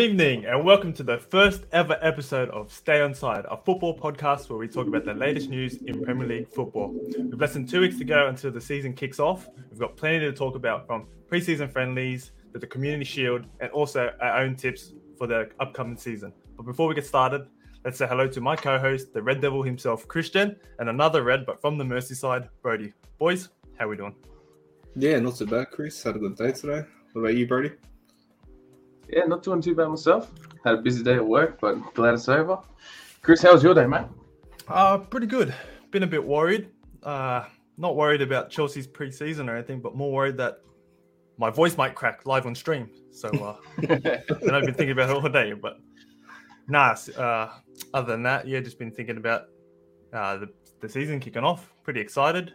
Good evening, and welcome to the first ever episode of Stay Onside, a football podcast where we talk about the latest news in Premier League football. With less than two weeks to go until the season kicks off, we've got plenty to talk about from preseason friendlies to the Community Shield and also our own tips for the upcoming season. But before we get started, let's say hello to my co host, the Red Devil himself, Christian, and another Red, but from the Merseyside, Brody. Boys, how are we doing? Yeah, not too bad, Chris. Had a good day today. What about you, Brody? Yeah, not doing too bad myself. Had a busy day at work, but glad it's over. Chris, how was your day, mate? Uh, pretty good. Been a bit worried. Uh, not worried about Chelsea's preseason or anything, but more worried that my voice might crack live on stream. So, uh, and I've been thinking about it all day. But nah, uh, other than that, yeah, just been thinking about uh, the, the season kicking off. Pretty excited.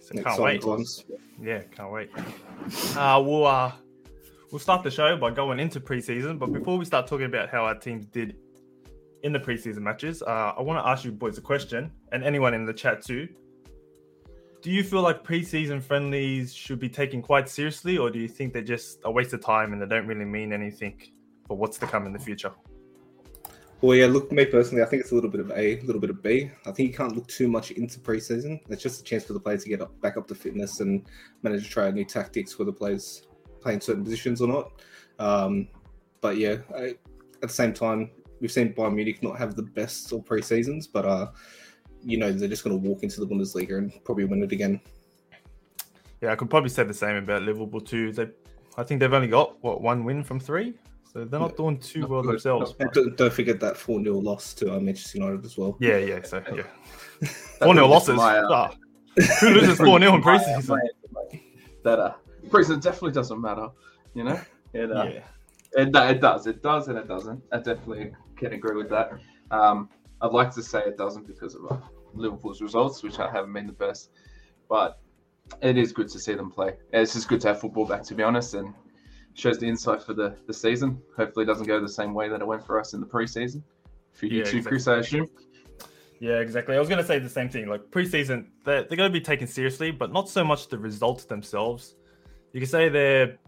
So can't wait. Ones. Yeah, can't wait. Uh, we'll uh, we'll start the show by going into preseason. But before we start talking about how our teams did in the preseason matches, uh, I want to ask you boys a question, and anyone in the chat too. Do you feel like preseason friendlies should be taken quite seriously, or do you think they're just a waste of time and they don't really mean anything for what's to come in the future? Well, yeah, look, me personally, I think it's a little bit of A, a little bit of B. I think you can't look too much into preseason. It's just a chance for the players to get up, back up to fitness and manage to try new tactics for the players playing certain positions or not. Um, but yeah, I, at the same time, we've seen Bayern Munich not have the best of pre seasons, but uh, you know they're just going to walk into the Bundesliga and probably win it again. Yeah, I could probably say the same about Liverpool too. They, I think they've only got what one win from three, so they're not doing too not well good. themselves. Don't, don't, forget that four 0 loss to uh, Manchester United as well. Yeah, yeah, so yeah, four 0 losses. My, uh... oh. Who loses four 0 in preseason? Better prison definitely doesn't matter, you know. It, uh, yeah. It, it does, it does, and it doesn't. I definitely can agree with that. Um, I'd like to say it doesn't because of uh, Liverpool's results, which I haven't been the best, but it is good to see them play. It's just good to have football back, to be honest, and shows the insight for the, the season. Hopefully, it doesn't go the same way that it went for us in the preseason. For you yeah, too, exactly. Chris, I assume. Yeah, exactly. I was going to say the same thing. Like preseason, they're, they're going to be taken seriously, but not so much the results themselves you can say they're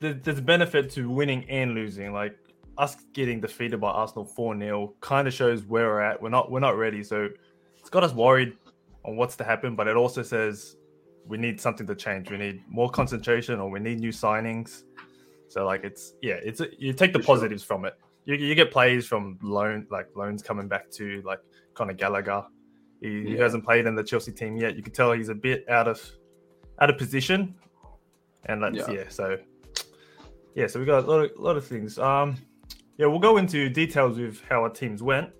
there's a benefit to winning and losing. Like us getting defeated by Arsenal 4 0 kind of shows where we're at. We're not we're not ready. So it's got us worried on what's to happen, but it also says we need something to change. We need more concentration or we need new signings. So like it's yeah, it's you take the For positives sure. from it. You, you get plays from loan like loans coming back to like Conor Gallagher. He, yeah. he hasn't played in the Chelsea team yet. You can tell he's a bit out of out of position and let's yeah. yeah, so yeah, so we got a lot of, lot of things. Um, yeah, we'll go into details with how our teams went.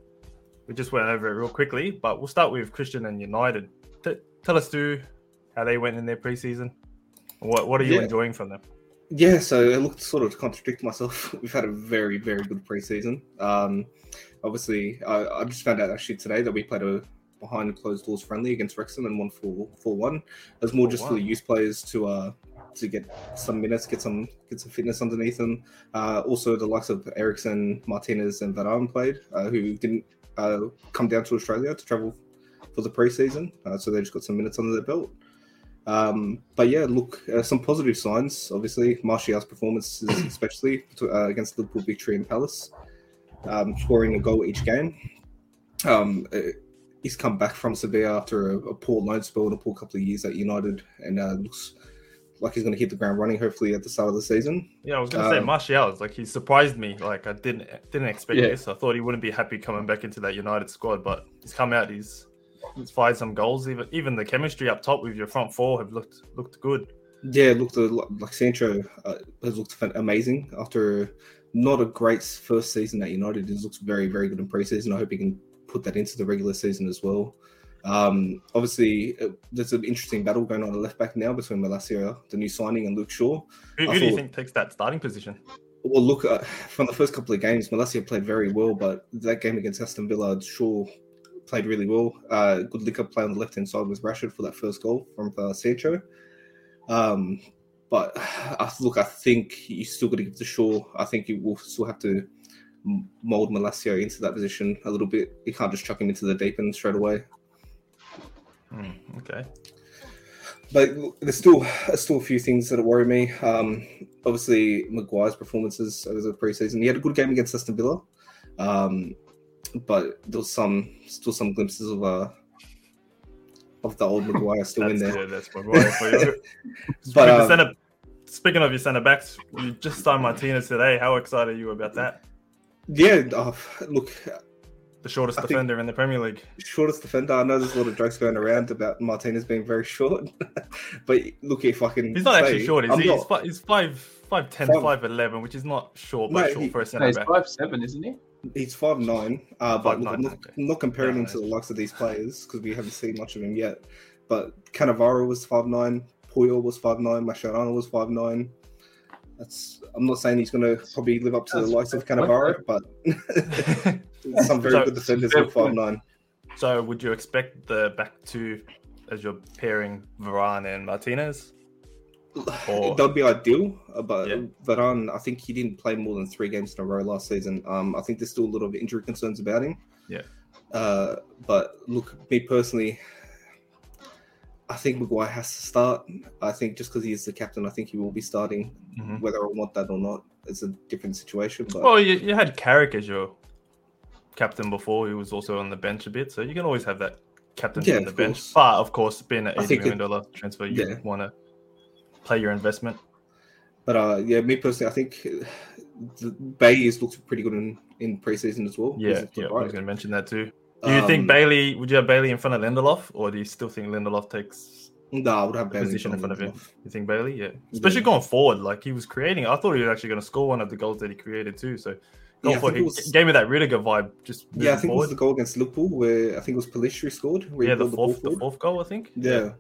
We just went over it real quickly, but we'll start with Christian and United. T- tell us too how they went in their preseason. What what are you yeah. enjoying from them? Yeah, so it looked sort of to contradict myself. We've had a very very good preseason. Um, obviously, I, I just found out actually today that we played a behind closed doors friendly against Wrexham and won 4 4 1. It was more just for the youth players to uh, to get some minutes, get some get some fitness underneath them. Uh, also, the likes of Eriksen, Martinez, and Varane played, uh, who didn't uh, come down to Australia to travel for the preseason, uh, so they just got some minutes under their belt. Um, but yeah, look, uh, some positive signs. Obviously, Martial's performances, especially uh, against Liverpool victory in Palace, um, scoring a goal each game. Um, he's come back from Sevilla after a, a, poor loan spell and a poor couple of years at United, and looks like he's going to hit the ground running. Hopefully at the start of the season. Yeah, I was going to um, say Martial. Like he surprised me. Like I didn't didn't expect yeah. this. I thought he wouldn't be happy coming back into that United squad, but he's come out. He's he's fired some goals. Even even the chemistry up top with your front four have looked looked good. Yeah, it looked like Sancho uh, has looked amazing after not a great first season at United. He looks very very good in preseason. I hope he can put that into the regular season as well. Um, obviously, uh, there's an interesting battle going on at left back now between Malacia, the new signing, and Luke Shaw. Who, who do you think takes that starting position? Well, look, uh, from the first couple of games, Malacia played very well, but that game against Aston Villa, Shaw played really well. Uh, good link up play on the left hand side with Rashford for that first goal from uh, Sancho. Um, but uh, look, I think you still got to give to Shaw. I think you will still have to mold Malacia into that position a little bit. You can't just chuck him into the deep end straight away. Mm, okay. but there's still there's still a few things that worry me. Um, obviously, Maguire's performances over the preseason. He had a good game against Aston Villa, um, but there was some still some glimpses of uh, of the old Maguire still in there. Yeah, that's Maguire for you. but um, center, speaking of your centre backs, you just signed Martinez today. How excited are you about that? Yeah, uh, look, the shortest I defender in the Premier League. Shortest defender. I know there's a lot of jokes going around about Martinez being very short, but look, if I can, he's not say, actually short. Is he? Not, he's, five, he's five, five ten, five, five eleven, which is not short, but no, short he, for a centre no, back. He's five seven, isn't he? He's five nine. Uh, but five, nine, I'm, not, okay. I'm, not, comparing him to the likes of these players because we haven't seen much of him yet. But Cannavaro was five nine. Puyol was five nine. Mascherano was five nine. That's. I'm not saying he's going to probably live up to the likes of Cannavaro, but some very so, good defenders with five nine. So, would you expect the back two as you're pairing Varane and Martinez? Or... That'd be ideal, uh, but yeah. Varane, I think he didn't play more than three games in a row last season. Um, I think there's still a lot of injury concerns about him. Yeah. Uh, but look, me personally, I think Maguire has to start. I think just because he is the captain, I think he will be starting. Mm-hmm. Whether I want that or not, it's a different situation. But well, you, you had Carrick as your captain before. He was also on the bench a bit, so you can always have that captain yeah, on the bench. Course. But of course, being an eighty million dollar transfer, you yeah. want to play your investment. But uh, yeah, me personally, I think Bailey has looked pretty good in, in preseason as well. Yeah, yeah, I was going to mention that too. Do you um, think Bailey? Would you have Bailey in front of Lindelof, or do you still think Lindelof takes? No, I would have Bailey position in front of him. You think Bailey? Yeah, especially yeah. going forward. Like he was creating. I thought he was actually going to score one of the goals that he created too. So yeah, he was, gave me that Rudiger vibe. Just yeah, I think forward. it was the goal against Liverpool where I think it was Pellistri scored. yeah, the fourth, the, the, fourth goal, I think. Yeah. yeah.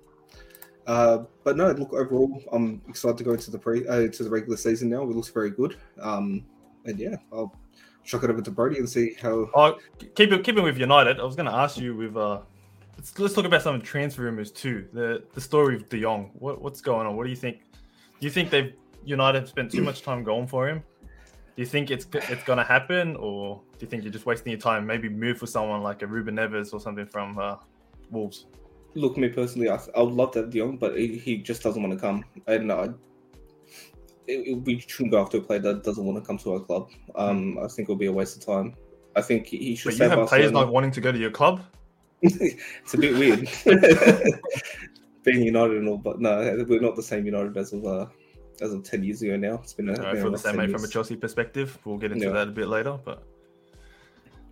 Uh, but no, look overall, I'm excited to go into the pre uh, to the regular season now. It looks very good. Um, and yeah, I'll chuck it over to Brody and see how. Oh, keep it keeping with United. I was going to ask you with uh, let's let's talk about some of the transfer rumors too. The the story of De Jong. What what's going on? What do you think? Do you think they've United have spent too much time going for him? Do you think it's it's going to happen, or do you think you're just wasting your time? Maybe move for someone like a Ruben Neves or something from uh, Wolves. Look, me personally, I, I would love to have De Jong, but he, he just doesn't want to come. And uh, it, we shouldn't go after a player that doesn't want to come to our club. Um, I think it'll be a waste of time. I think he should. But you have players not wanting to go to your club. it's a bit weird. Being United and all, but no, we're not the same United as of uh, as of ten years ago. Now it's been. A, no, the same mate from a Chelsea perspective. We'll get into yeah. that a bit later, but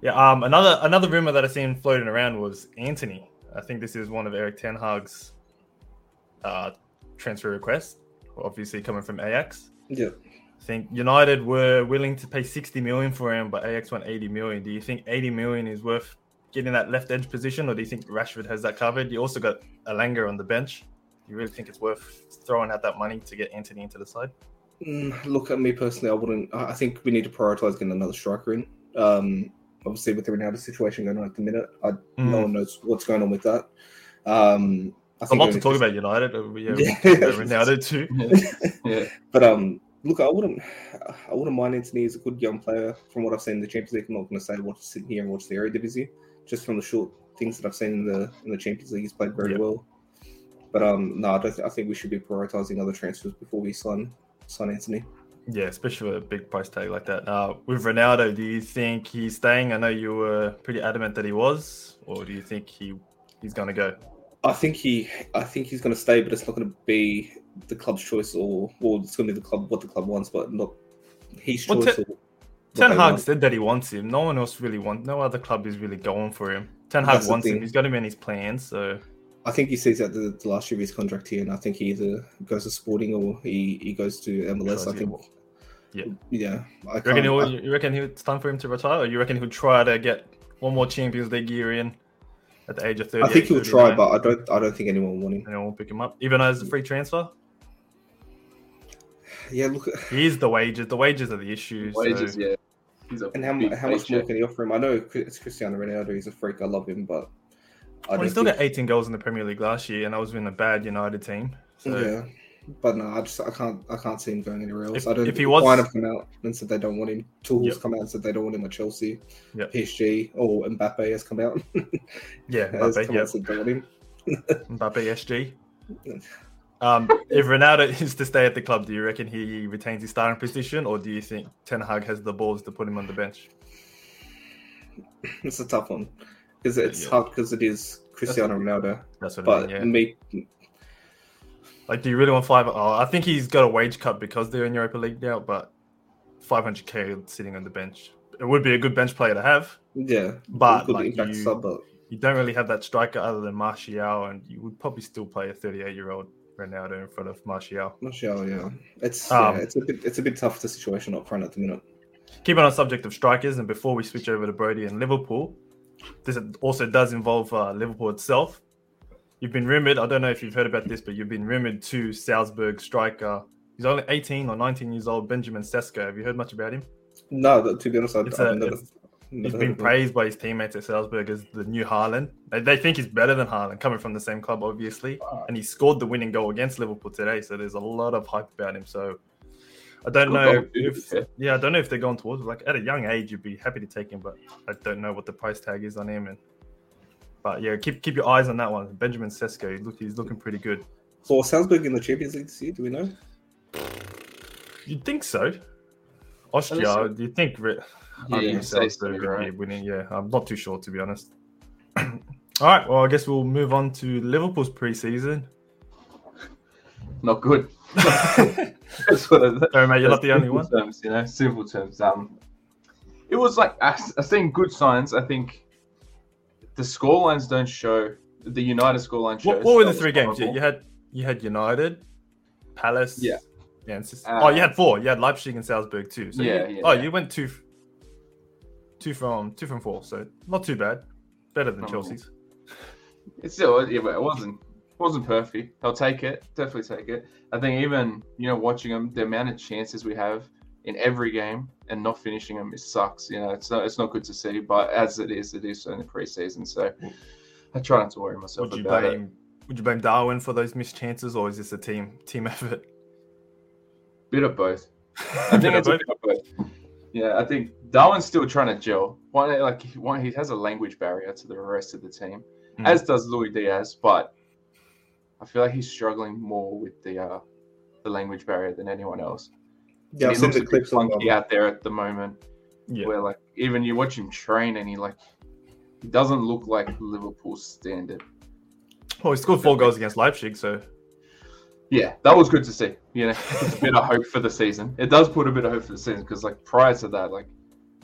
yeah. Um, another another rumor that I seen floating around was Antony. I think this is one of Erik Ten Hag's uh, transfer requests obviously coming from Ajax. Yeah. I think United were willing to pay 60 million for him, but Ajax went 80 million. Do you think 80 million is worth getting that left edge position, or do you think Rashford has that covered? You also got Elanga on the bench. Do you really think it's worth throwing out that money to get Antony into the side? Mm, look at me personally, I wouldn't. I think we need to prioritize getting another striker in. Um, obviously, with the Ronaldo situation going on at the minute, I, mm. no one knows what's going on with that. Um, I a lot to talk about United. Uh, yeah, yeah. Ronaldo too. yeah. But um, look, I wouldn't, I wouldn't mind Antony. He's a good young player. From what I've seen in the Champions League, I'm not going to say watch sit here and watch the Eredivisie. Just from the short things that I've seen in the in the Champions League, he's played very yep. well. But um, no, I, th- I think we should be prioritizing other transfers before we sign sign Antony. Yeah, especially with a big price tag like that. Uh, with Ronaldo, do you think he's staying? I know you were pretty adamant that he was, or do you think he he's going to go? I think he, I think he's going to stay, but it's not going to be the club's choice, or or it's going to be the club what the club wants, but not his choice. Well, te- Ten Hag said that he wants him. No one else really wants. No other club is really going for him. Ten Hag wants him. He's got him in his plans. So I think he sees that the, the, last year of his contract here, and I think he either goes to Sporting or he, he goes to MLS. I think. Yeah. Yeah. I you reckon, he'll, I, you reckon it's time for him to retire, or you reckon he'll try to get one more Champions League year in? at the age of 30. I think he'll try, but I don't. I don't think anyone will want him. Anyone will pick him up, even as a free transfer. Yeah, look. He's the wages. The wages are the issues. Wages, so. yeah. And how, how much more can he offer him? I know it's Cristiano Ronaldo. He's a freak. I love him, but I well, he still think... got 18 goals in the Premier League last year, and I was in a bad United team. So. Yeah, but no, I just I can't I can't see him going anywhere else. If, I don't. If he was, Bayern come out and said they don't want him. Tools yep. come out and said they don't want him at Chelsea. Yep. PSG or oh, Mbappe has come out. yeah, Mbappe. Yeah, don't want him. Mbappe SG. Um, if Ronaldo is to stay at the club, do you reckon he retains his starting position, or do you think Ten Hag has the balls to put him on the bench? It's a tough one because it's Yeah. hard because it is Cristiano Ronaldo. That's what But I mean. Yeah. me, Like, do you really want five? Oh, I think he's got a wage cut because they're in Europa League now, but 500k sitting on the bench. It would be a good bench player to have, yeah, but like you, sub, but you don't really have that striker other than Martial, and you would probably still play a 38 year old Ronaldo in front of Martial. sure. Yeah, it's Um, yeah, it's a bit it's a bit tough the situation up front at the minute. Keeping on the subject of strikers, and before we switch over to Brody and Liverpool, this also does involve uh, Liverpool itself. You've been rumored, I don't know if you've heard about this, but you've been rumored to Salzburg striker. He's only 18 or 19 years old, Benjamin Sesko. Have you heard much about him? No, to be honest, I, It's I've never, it's- never He's been praised by his teammates at Salzburg as the new Haaland. They, they think he's better than Haaland, coming from the same club, obviously. And he scored the winning goal against Liverpool today, so there's a lot of hype about him. So I don't Good know goal, too, to be if, fair. yeah, I don't know if they're going towards like at a young age, you'd be happy to take him, but I don't know what the price tag is on him. And but yeah, keep keep your eyes on that one. Benjamin Sesko, he look, he's looking pretty good. For Salzburg in the Champions League this year, do we know? You'd think so. Austria, do you think? Yeah, you say so, right? winning. Yeah, I'm not too sure to be honest. All right, well, I guess we'll move on to Liverpool's preseason. Not good. That's what it, Sorry, mate, you're not the only one. Terms, you know, simple terms. Um, it was like I, I seen good signs. I think the score lines don't show. The United scoreline shows. What, what were the three games? You, you had you had United, Palace. Yeah. Yeah. Uh, oh, you had four. You had Leipzig and Salzburg too. So Yeah, you- yeah, Oh, yeah. you went two, two from two from four. So not too bad. Better than Oh. Chelsea's. It's still, yeah, but it wasn't wasn't perfect. I'll take it. Definitely take it. I think even you know watching them, the amount of chances we have in every game and not finishing them, it sucks. You know, it's not it's not good to see. But as it is, it is only preseason, so I try not to worry myself Would you about it. blame Would you blame Darwin for those missed chances, or is this a team team effort? Bit of both. I think it's a bit of both. Yeah, I think Darwin's still trying to gel. One, like one, he has a language barrier to the rest of the team, Mm. as does Luis Diaz. But I feel like he's struggling more with the uh, the language barrier than anyone else. Yeah, I've he seen looks the a bit clips of funky out there at the moment. yeah. Where like even you watch him train and he like he doesn't look like Liverpool standard. Well, he scored four goals against Leipzig, so Yeah, that was good to see. You know, it's a bit of hope for the season. It does put a bit of hope for the season because like prior to that, like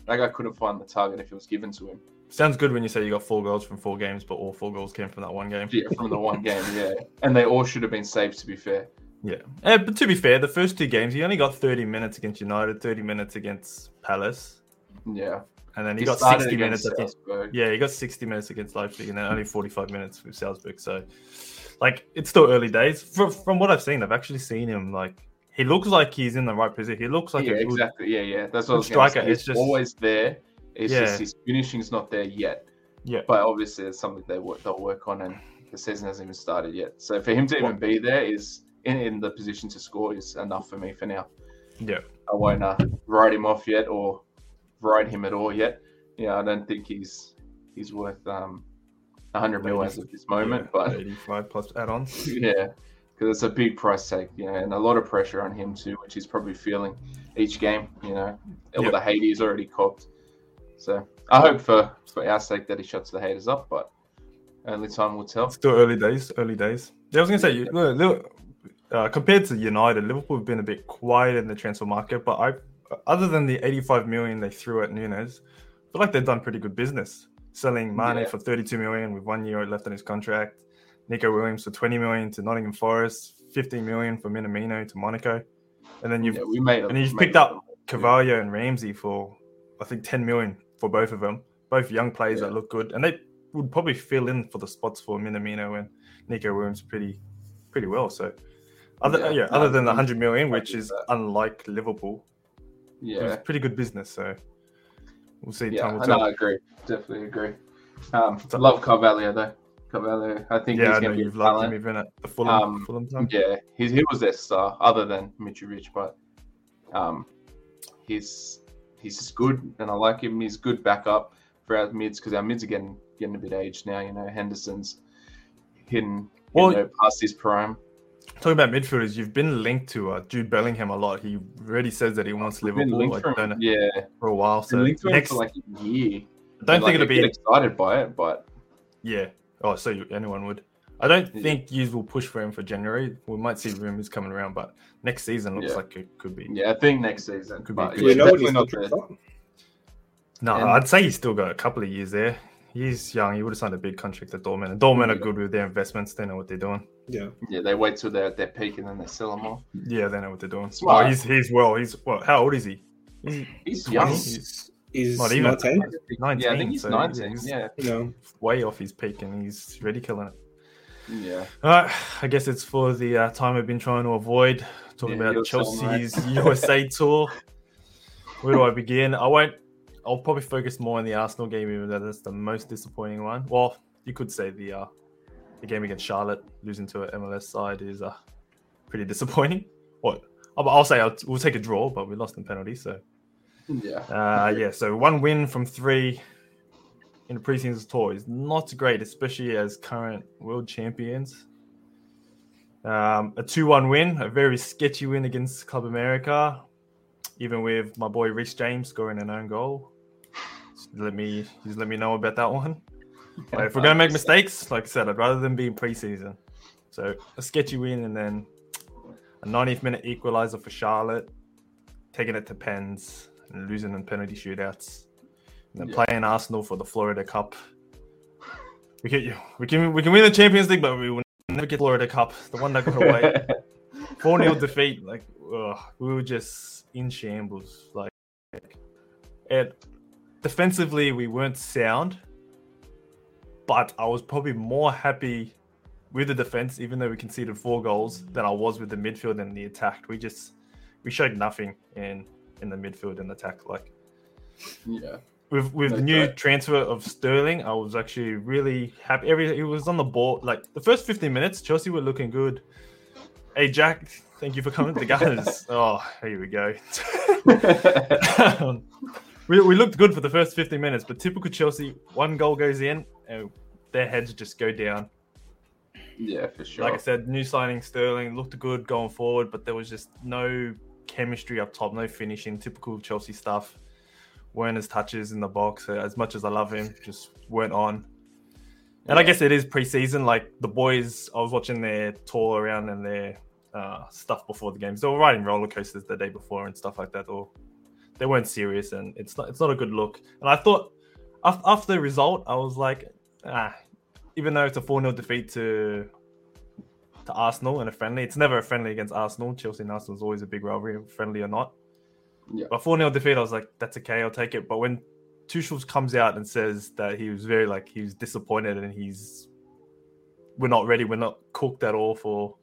that guy couldn't find the target if it was given to him. sounds good when you say you got four goals from four games, but all four goals came from that one game. Yeah, from the one game, yeah, and they all should have been saved. To be fair, Yeah. Eh, but to be fair, the first two games he only got 30 minutes against United, 30 minutes against Palace, yeah, and then he, He got 60 minutes. Against, Salzburg. yeah, he got 60 minutes against Leipzig, and then only 45 minutes with Salzburg. So, like, it's still early days. From, from what I've seen, I've actually seen him like he looks like he's in the right position. He looks like yeah, a good, exactly. Yeah, yeah. That's what I was striker, say. it's He's just- always there. It's Yeah. just his finishing's not there yet. Yeah. But obviously, it's something they work, they'll work on, and the season hasn't even started yet. So for him to even be there is in, in the position to score is enough for me for now. Yeah. I won't uh, write him off yet or write him at all yet. Yeah, I don't think he's he's worth um 100 mil as of this moment, yeah, but 85 plus add-ons. yeah, because it's a big price tag, you know, and a lot of pressure on him too, which he's probably feeling each game. You know, all Yep. the hate he's already copped. So I hope for for our sake that he shuts the haters up, but only time will tell. Still early days. Early days. Yeah, I was gonna say, you- look, look, uh, compared to United, Liverpool have been a bit quiet in the transfer market. But I, other than the 85 million they threw at Nunez, I feel like they've done pretty good business selling Mane Yeah. for 32 million with one year left on his contract. Neco Williams for 20 million to Nottingham Forest, 15 million for Minamino to Monaco, and then you've Yeah, and you've picked up Carvalho and Ramsey for I think 10 million for both of them. Both young players that look good, and they would probably fill in for the spots for Minamino and Neco Williams pretty pretty well. So, other Yeah, yeah, no, other than the 100 million, which is unlike Liverpool, it was Yeah, pretty good business. So, we'll see. yeah, time will I, tell. know, I agree. Definitely agree. Um, So- love Carvalho though. Carvalho, I think yeah, he's I know going to be you've loved him even at the Fulham, Um, Fulham time. Yeah, he, he was their star, other than Mitrovic, but um, he's he's just good, and I like him. He's good backup for our mids because our mids are getting getting a bit aged now. You know, Henderson's hitting, Well- you know, past his prime. Talking about midfielders, you've been linked to uh, Jude Bellingham a lot. He already says that he wants Liverpool for, him, yeah. for a while. So linked next, for like a year. I don't think like, it'll be excited by it, but yeah. Oh, so you, anyone would. I don't yeah. think you will push for him for January. We might see rumors coming around, but next season looks yeah. like it could be. Yeah, I think next season could be. Do we know what he's not No, and... I'd say he's still got a couple of years there. He's young. He would have signed a big contract at Dortmund, and Dortmund yeah. are good with their investments. They know what they're doing. Yeah, yeah. They wait till they're at their peak and then they sell them off. Yeah, they know what they're doing. Smart. Oh, he's he's well. He's well. How old is he? He's, he's young. He's, he's not even 19? 19. Yeah, I think he's so 19. He's, yeah, you know, way off his peak, and he's really killing it. Yeah. All right. I guess it's for the uh, time I've been trying to avoid talking yeah, about Chelsea's USA tour. Where do I begin? I won't. I'll probably focus more on the Arsenal game, even though that's the most disappointing one. Well, you could say the uh, the game against Charlotte, losing to an MLS side, is uh, pretty disappointing. What? I'll, I'll say I'll, we'll take a draw, but we lost in penalty, so yeah. Uh, yeah. So one win from three in the preseason tour is not great, especially as current world champions. Um, a 2 1 win, a very sketchy win against Club America, even with my boy Reece James scoring an own goal. Let me just let me know about that one. But if we're gonna make mistakes, like I said, I'd rather than be in preseason. So a sketchy win and then a 90th minute equalizer for Charlotte, taking it to pens and losing in penalty shootouts. And yeah. playing Arsenal for the Florida Cup. We can we can we can win the Champions League, but we will never get Florida Cup. The one that got away. Four 0 defeat. Like ugh, we were just in shambles. Like it defensively, we weren't sound, but I was probably more happy with the defense, even though we conceded four goals, than I was with the midfield and the attack. We just we showed nothing in in the midfield and attack. Like yeah, with with the new transfer of Sterling, I was actually really happy. Every it was on the ball. Like the first 15 minutes, Chelsea were looking good. Hey Jack, thank you for coming to the Gunners. oh, here we go. um, we, we looked good for the first 15 minutes, but typical Chelsea, one goal goes in, and their heads just go down. Yeah, for sure. Like I said, new signing Sterling looked good going forward, but there was just no chemistry up top, no finishing, typical Chelsea stuff weren't his touches in the box. As much as I love him, just weren't on. And yeah. I guess it is preseason. Like the boys, I was watching their tour around and their uh, stuff before the games. They were riding roller coasters the day before and stuff like that. Or they weren't serious, and it's not it's not a good look. And I thought after the result, I was like, ah, even though it's a four 0 defeat to to Arsenal in a friendly, it's never a friendly against Arsenal. Chelsea and Arsenal is always a big rivalry, friendly or not. Yeah. But 4 0 defeat, I was like, that's okay, I'll take it. But when Tuchel comes out and says that he was very like he was disappointed and he's we're not ready, we're not cooked at all for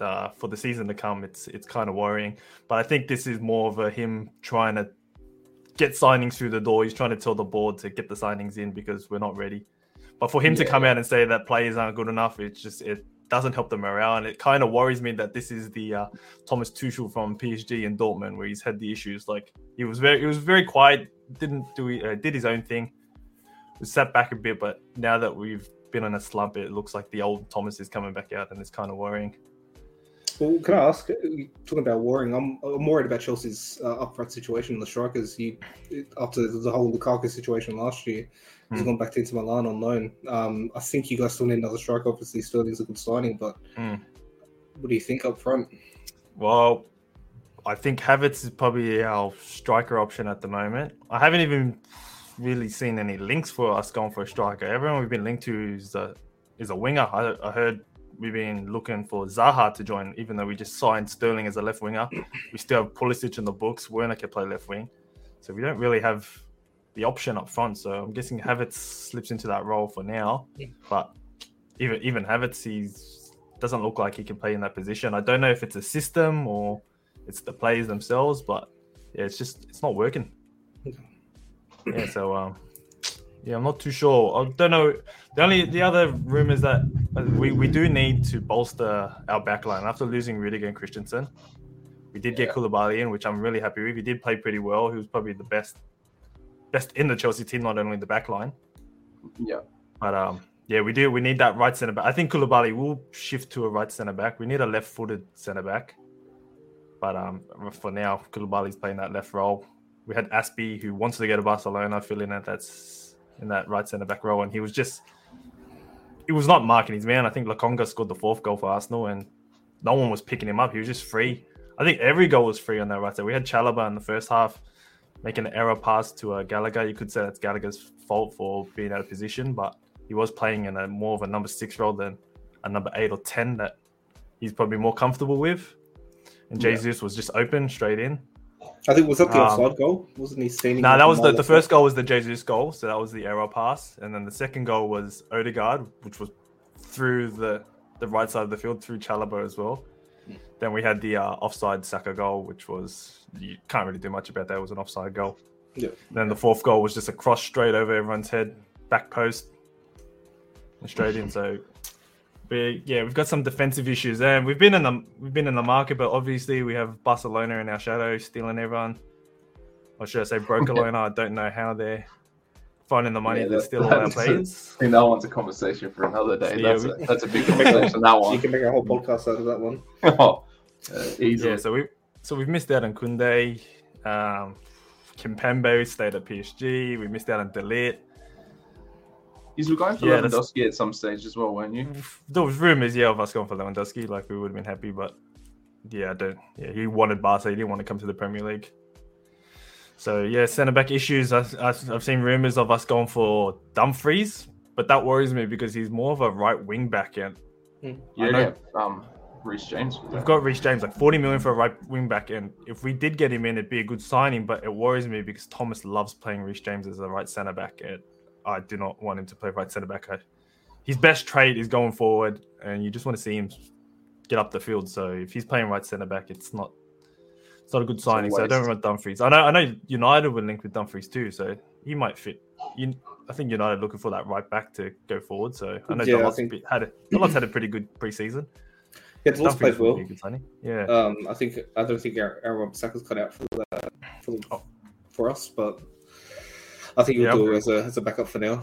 uh, for the season to come, it's it's kind of worrying. But I think this is more of a him trying to get signings through the door. He's trying to tell the board to get the signings in because we're not ready. But for him yeah. to come out and say that players aren't good enough, it's just it doesn't help the morale, and it kind of worries me that this is the uh, Thomas Tuchel from PSG and Dortmund, where he's had the issues. Like he was very, he was very quiet, didn't do, uh, did his own thing, was sat back a bit. But now that we've been in a slump, it looks like the old Thomas is coming back out, and it's kind of worrying. Well, can I ask? Talking about worrying, I'm, I'm worried about Chelsea's uh, upfront situation. The strikers, he after the whole Lukaku situation last year, He's mm. gone back to Inter Milan on loan. Um, I think you guys still need another striker. Obviously, Sterling's a good signing, but mm. what do you think up front? Well, I think Havertz is probably our striker option at the moment. I haven't even really seen any links for us going for a striker. Everyone we've been linked to is a is a winger. I, I heard we've been looking for Zaha to join, even though we just signed Sterling as a left winger. We still have Pulisic in the books. Werner can play left wing, so we don't really have the option up front. So I'm guessing Havertz slips into that role for now. Yeah. But even even Havertz, he's doesn't look like he can play in that position. I don't know if it's a system or it's the players themselves, but yeah, it's just it's not working. yeah, so um, yeah, I'm not too sure. I don't know. The only the other room is that uh, we, we do need to bolster our backline after losing Rudiger and Christensen. We did yeah. get Koulibaly in, which I'm really happy with. He did play pretty well. He was probably the best best in the Chelsea team, not only in the back line. Yeah. But um, Yeah, we do. We need that right centre back. I think Koulibaly will shift to a right centre back. We need a left-footed centre back. But um, for now, Koulibaly's playing that left role. We had Azpi, who wants to go to Barcelona, filling in that's in that right centre back role, and he was just it was not marking his man. I think Lokonga scored the fourth goal for Arsenal, and no one was picking him up. He was just free. I think every goal was free on that right side. We had Chalobah in the first half making an error pass to uh, Gallagher. You could say that's Gallagher's fault for being out of position, but he was playing in a more of a number six role than a number eight or ten that he's probably more comfortable with and Jesus yeah. was just open straight in. I think was that the um, offside goal? Wasn't he standing? No, nah, that was the, the first goal was the Jesus goal, so that was the error pass, and then the second goal was Odegaard, which was through the the right side of the field through Chalobah as well. Then we had the uh, offside Saka goal, which was you can't really do much about that. It was an offside goal. Yeah. Then the fourth goal was just a cross straight over everyone's head, back post, and straight in. So but yeah, we've got some defensive issues, and we've been in the we've been in the market, but obviously we have Barcelona in our shadow, stealing everyone. Or should I say Brocolona? I don't know how they're finding the money yeah, to steal all our players. I think that one's a conversation for another day. So, that's, yeah, we, a, that's a big conversation. that one. You can make a whole podcast out of that one. oh, uh, easily. Yeah, so we so we've missed out on Koundé. Um, Kimpembe stayed at PSG. We missed out on De Ligt. You were going for yeah, Lewandowski at some stage as well, weren't you? There was rumors, yeah, of us going for Lewandowski. Like we would have been happy, but yeah, I don't. Yeah, he wanted Barca. He didn't want to come to the Premier League. So yeah, centre back issues. I, have seen rumors of us going for Dumfries, but that worries me because he's more of a right wing back end. Hmm. Yeah, yeah. Um, Reece James. We've got Reece James, like 40 million for a right wing back, and if we did get him in, it'd be a good signing. But it worries me because Thomas loves playing Reece James as a right centre back, and I do not want him to play right centre back. I, his best trait is going forward, and you just want to see him get up the field. So if he's playing right centre back, it's not it's not a good signing. So I don't want Dumfries. I know I know United would link with Dumfries too, so he might fit. You, I think United looking for that right back to go forward. So I know yeah, think... had a Dalot's had a pretty good preseason. Yeah, Dalot's played well. Good signing. Yeah. Um, I think I don't think Aaron Saka's cut out for that for, oh. for us, but I think you'll do as a as a backup for now.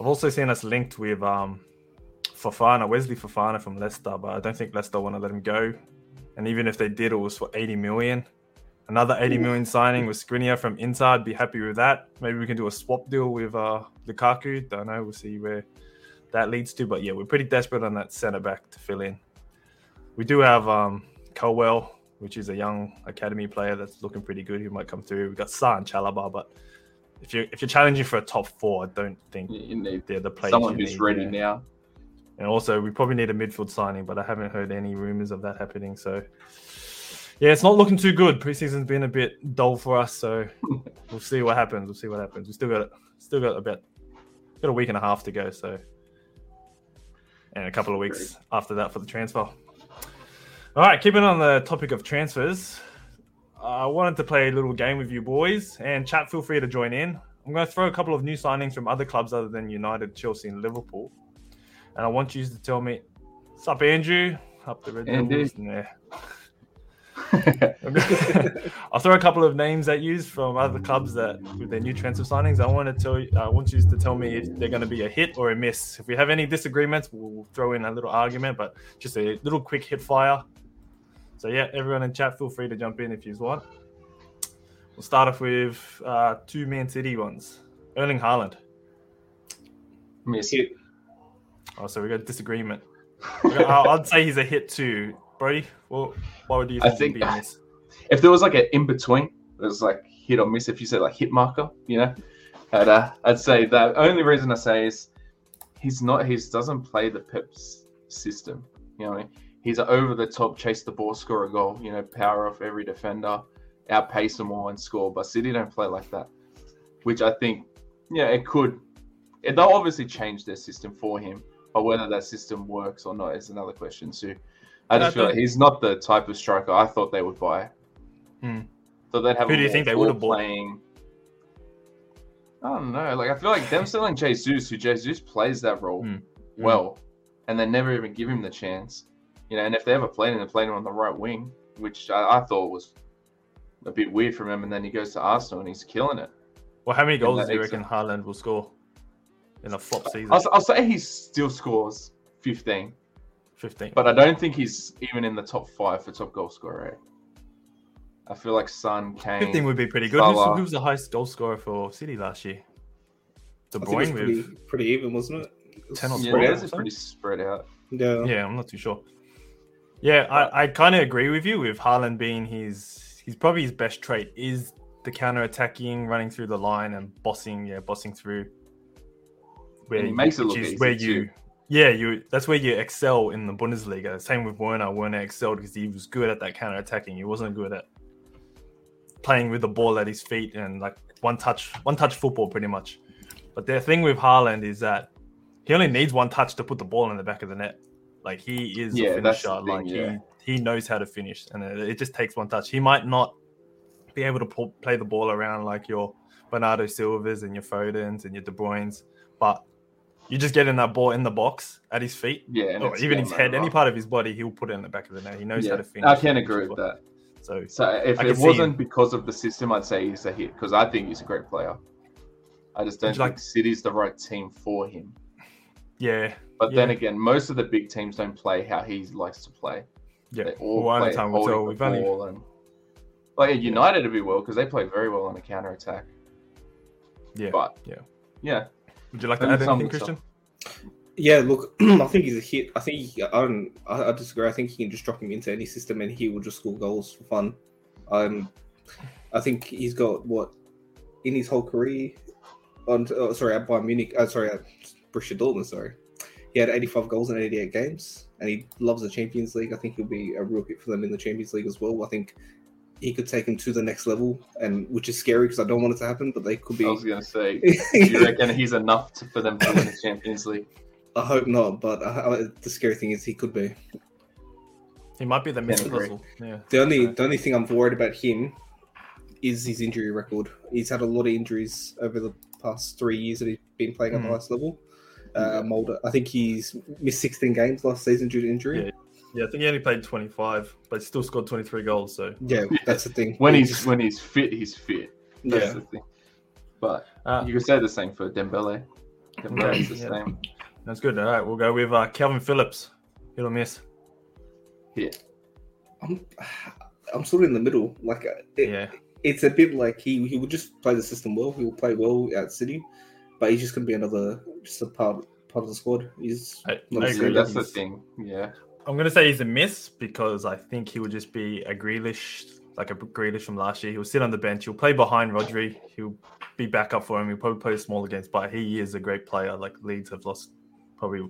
I've also seen us linked with um Fofana, Wesley Fofana from Leicester, but I don't think Leicester want to let him go. And even if they did, it was for 80 million. Another 80 Ooh. million signing with Skriniar from inside. Be happy with that. Maybe we can do a swap deal with uh, Lukaku. Don't know. We'll see where that leads to. But yeah, we're pretty desperate on that centre back to fill in. We do have um, Colwill, which is a young academy player that's looking pretty good. He might come through. We've got Sarr and Chalobah, but if you're if you're challenging for a top four, I don't think you need they're the players. Someone who's ready there. now. And also, we probably need a midfield signing, but I haven't heard any rumors of that happening. So, yeah, it's not looking too good. Preseason's been a bit dull for us, so we'll see what happens. We'll see what happens. We still got still got about got a week and a half to go, so and a couple of weeks after that for the transfer. All right, keeping on the topic of transfers, I wanted to play a little game with you boys, and chat. Feel free to join in. I'm going to throw a couple of new signings from other clubs other than United, Chelsea, and Liverpool, and I want you to tell me, "What's up, Andrew? Up the Red Devils?" Yeah. I'll throw a couple of names at you from other clubs that with their new transfer signings. I want to tell you, I want you to tell me if they're going to be a hit or a miss. If we have any disagreements, we'll throw in a little argument, but just a little quick hit fire. So yeah, everyone in chat, feel free to jump in if you want. We'll start off with uh, two Man City ones. Erling Haaland. Miss. Hit. Oh, so we got disagreement. I'd say he's a hit too. Brody, well, why would you think, I think be a miss? If there was like an in between, there's like hit or miss. If you say like hit marker, you know, and, uh, I'd say the only reason I say is he's not. He doesn't play the Pep's system. You know, what I mean? He's over the top, chase the ball, score a goal. You know, power off every defender, outpace them all and score. But City don't play like that, which I think, yeah, it could. It, they'll obviously change their system for him, but whether that system works or not is another question too. I just feel like he's not the type of striker I thought they would buy. Hmm. So they'd have. Who do you think they would have bought? Playing, I don't know. Like I feel like them selling Jesus, who Jesus plays that role hmm. well, and they never even give him the chance. You know, and if they ever played him, they played him on the right wing, which I, I thought was a bit weird from him. And then he goes to Arsenal and he's killing it. Well, how many goals do you reckon Haaland will score? in a flop season. I'll, I'll say he still scores 15, 15. but I don't think he's even in the top five for top goal scorer. I feel like Son, Kane, 15 would be pretty good. Salah. Who's, who's the highest goal scorer for City last year? De I think was Bruyne pretty, with pretty even, wasn't it? It was 10 or yeah, spread theirs out. is so? pretty spread out. Yeah. Yeah, I'm not too sure. Yeah, I, uh, I kind of agree with you with Haaland being his he's probably his best trait is the counter attacking, running through the line and bossing, yeah, bossing through. And he makes it look easy where too. you yeah, you that's where you excel in the Bundesliga. Same with Werner. Werner excelled because he was good at that counter attacking. He wasn't good at playing with the ball at his feet and like one touch one touch football pretty much. But the thing with Haaland is that he only needs one touch to put the ball in the back of the net. Like he is Yeah, a finisher. thing, like yeah. he he knows how to finish, and it, it just takes one touch. He might not be able to pull, play the ball around like your Bernardo Silvas and your Fodens and your De Bruyne's, but you just get in that ball in the box at his feet, Yeah, or even his head, any part of his body, he'll put it in the back of the net. He knows Yeah, how to finish. I can agree with that. So So if it wasn't because of the system, I'd say he's a hit because I think he's a great player. I just don't think like- City's the right team for him. Yeah, But then again, most of the big teams don't play how he likes to play. yeah. They all Well, play only time will holding tell. the We've only ball and like at United to be well because they play very well on a counter attack. yeah. But yeah. yeah, Would you like to only add time anything, will tell. Christian? Yeah, look, I think he's a hit. I think he, I don't. I, I disagree. I think he can just drop him into any system and he will just score goals for fun. Um, I think he's got what in his whole career. On oh, sorry, at Bayern Munich. Uh, sorry, at Borussia Dortmund. Sorry, he had 85 goals in 88 games, and he loves the Champions League. I think he'll be a real hit for them in the Champions League as well. I think he could take him to the next level, and which is scary because I don't want it to happen, but they could be. I was gonna say, do you reckon he's enough to, for them to win the Champions League? I hope not, but uh, the scary thing is he could be. He might be the Messi agree. puzzle. Yeah. The only the only thing I'm worried about him is his injury record. He's had a lot of injuries over the past three years that he's been playing at the Mhm. highest level. Uh, Mulder, I think he's missed 16 games last season due to injury. Yeah. Yeah, I think he only played 25, but still scored 23 goals. So Yeah, that's the thing. When he's when he's fit, he's fit. That's yeah, the thing. But uh, you could say the same for Dembele. Dembele's the Yeah. same. that's good. All right, we'll go with uh, Kalvin Phillips. Hit or miss? Yeah. I'm, I'm sort of in the middle. Like uh, it, Yeah. it's a bit like he he would just play the system well. He will play well at City, but he's just gonna be another just a part part of the squad. He's I, Not I a See, agree. great that's the He's- thing. Yeah. I'm gonna say he's a miss because I think he would just be a Grealish, like a Grealish from last year. He'll sit on the bench. He'll play behind Rodri. He'll be back up for him. He'll probably play smaller games, but he is a great player. Like Leeds have lost probably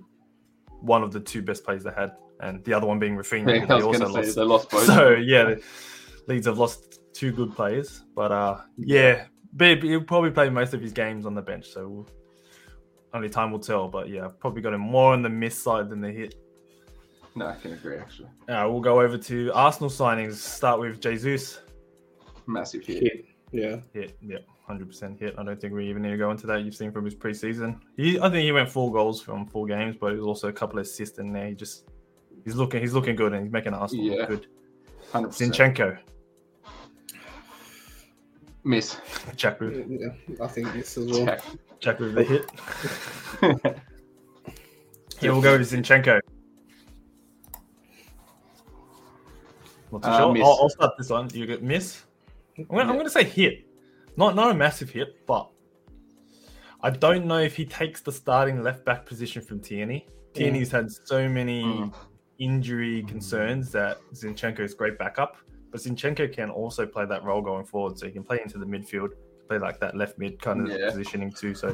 one of the two best players they had, and the other one being Raphinha. I who they also lost. they lost both. So yeah, Leeds have lost two good players, but uh, yeah, but he'll probably play most of his games on the bench. So we'll, only time will tell. But yeah, probably got him more on the miss side than the hit. No, I can agree. Actually, Uh, we'll go over to Arsenal signings. Start with Jesus. massive hit. hit. Yeah. Hit, yeah, hundred percent hit. I don't think we even need to go into that. You've seen from his preseason. He, I think he went four goals from four games, but it was also a couple of assists in there. He just, he's looking, he's looking good, and he's making Arsenal Yeah. look good. Hundred percent. Zinchenko, Miss. Jack with, yeah, I think this as well. Jack. Jack with the hit. Yeah, we'll go with Zinchenko. Not too Uh, sure. I'll, I'll start this one. You get miss. I'm gonna, I'm Yeah. gonna say hit. Not not a massive hit, but I don't know if he takes the starting left back position from Tierney. Tierney's had so many Mm. injury concerns that Zinchenko is great backup, but Zinchenko can also play that role going forward. So he can play into the midfield, play like that left mid kind of Yeah. positioning too. So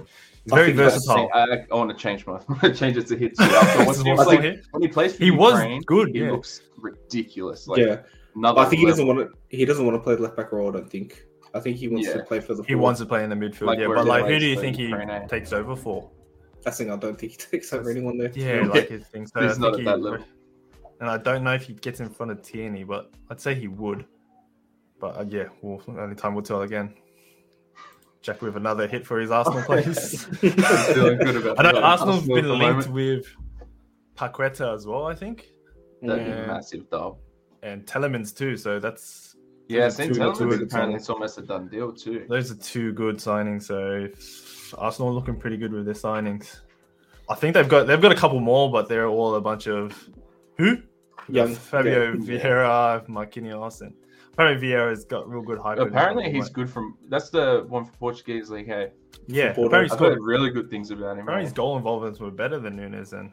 he's I very think versatile. I, I want to change my change it to hit. too. After This is when, he what I I plays, hit. when he plays for He was good, He yeah. looks ridiculous. Like yeah, another. I think he doesn't want to. He doesn't want to play left back role. I don't think. I think he wants Yeah. to play for the. He forward. wants to play in the midfield, Like yeah. But like, who do you think he Ukraine, eh? takes over for? That's the thing. I don't think he takes over anyone there. Yeah, like his thing. So He's I think not at he, that level. And I don't know if he gets in front of Tierney, but I'd say he would. But uh, yeah, well, only time will tell again. Jack with another hit for his Arsenal players. Feeling good about I know that. Arsenal's Arsenal been linked with Paqueta as well, I think, That'd be Yeah. massive dub. and Tielemans too. So that's Yeah, Those are St. two Helens good apparently it's almost a done deal too. Those are two good signings. So Arsenal looking pretty good with their signings. I think they've got they've got a couple more, but they're all a bunch of who? Young Fabio yeah. Vieira, Marquinhos, and apparently Vieira's got real good hype. Apparently he's good from. That's the one for Portuguese league. Hey, yeah. Footballer. Apparently he's I've got heard really good things about him. apparently his goal involvements were better than Nunez and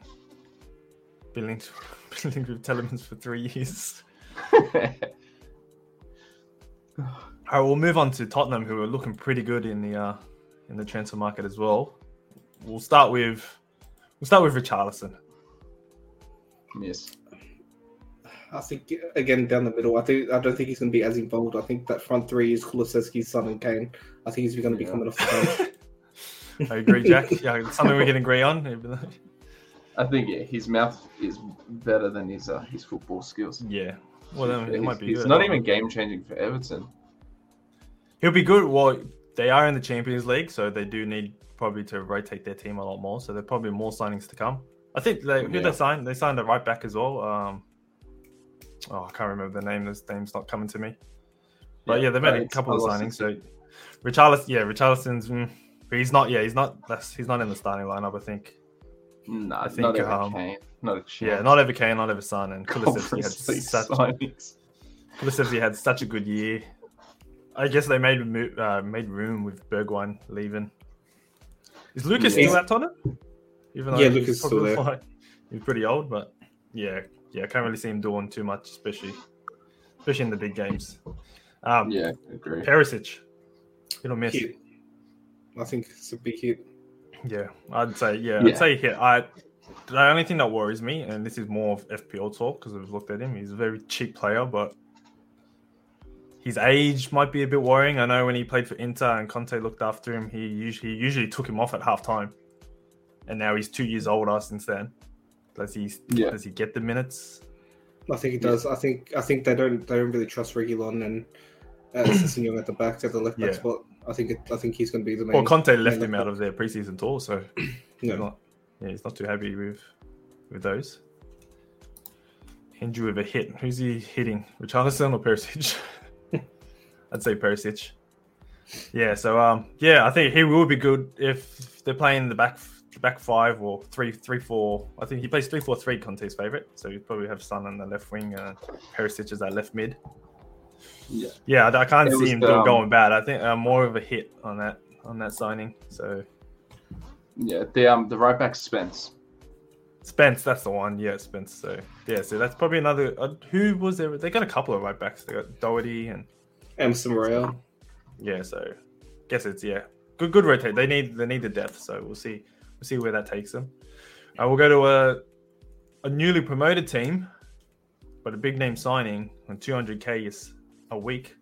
been linked, been linked with Tielemans for three years. All right, we'll move on to Tottenham, who are looking pretty good in the uh, in the transfer market as well. We'll start with we'll start with Richarlison. yes. I think again down the middle. I think I don't think he's going to be as involved. I think that front three is Kulusevski, Son, and Kane. I think he's going to be Yeah. coming off the bench. I agree, Jack. Yeah, something we can agree on. I think yeah, his mouth is better than his uh, his football skills. Yeah. Well, then it might be he's good. not even game changing for Everton. He'll be good. Well, they are in the Champions League, so they do need probably to rotate their team a lot more. So there are probably more signings to come. I think they who Yeah. they signed. They signed a right back as well. Um, oh, I can't remember the name. This name's not coming to me. But yeah, they've made a couple of signings. So. Richarlison, yeah, Richarlison's. Mm, but he's not. Yeah, he's not. That's he's not in the starting lineup. I think. Nah, I think, not um, Kane. Not a chance. Yeah, not ever Kane, not ever Son, and Kulusevski had such signings. Kulusevski had such a good year. I guess they made uh, made room with Bergwijn leaving. Is Lucas Yeah. still at Tottenham? Even Yeah, he's Lucas is still there. like- he's pretty old, but yeah, yeah, I can't really see him doing too much, especially especially in the big games. Um, Yeah, agree. Perisic, hit or miss. Hit. I think it's a big hit. Yeah, I'd say yeah, Yeah. I'd say hit. I the only thing that worries me, and this is more of FPL talk because I've looked at him. He's a very cheap player, but his age might be a bit worrying. I know when he played for Inter and Conte looked after him, he usually he usually took him off at half time, and now he's two years older since then. Does he Yeah. does he get the minutes? I think he does. I think I think they don't they don't really trust Reguilon and uh, Sessegnon at the back at the left back Yeah. spot. I think it, I think he's going to be the main. Well, Conte left him left out of their preseason tour, so back. he's No. not yeah he's not too happy with with those. Hindu with a hit. Who's he hitting? Richarlison or Perisic? I'd say Perisic. Yeah, so um, yeah, I think he will be good if they're playing the back the back five or three three four. I think he plays three four three. Conte's favorite, so you probably have Son on the left wing, uh, Perisic as that left mid. Yeah. Yeah, I, I can't It see was, him doing um, going bad. I think uh, more of a hit on that on that signing. So Yeah, the um the right back Spence. Spence, that's the one. Yeah, Spence. So yeah, so that's probably another. Uh, who was there? They got a couple of right backs. They got Doherty and Emerson Royal. yeah. So guess it's yeah, good good rotate. They need they need the depth. So we'll see we'll see where that takes them. Uh, we'll go to a a newly promoted team, but a big name signing on 200k is a week.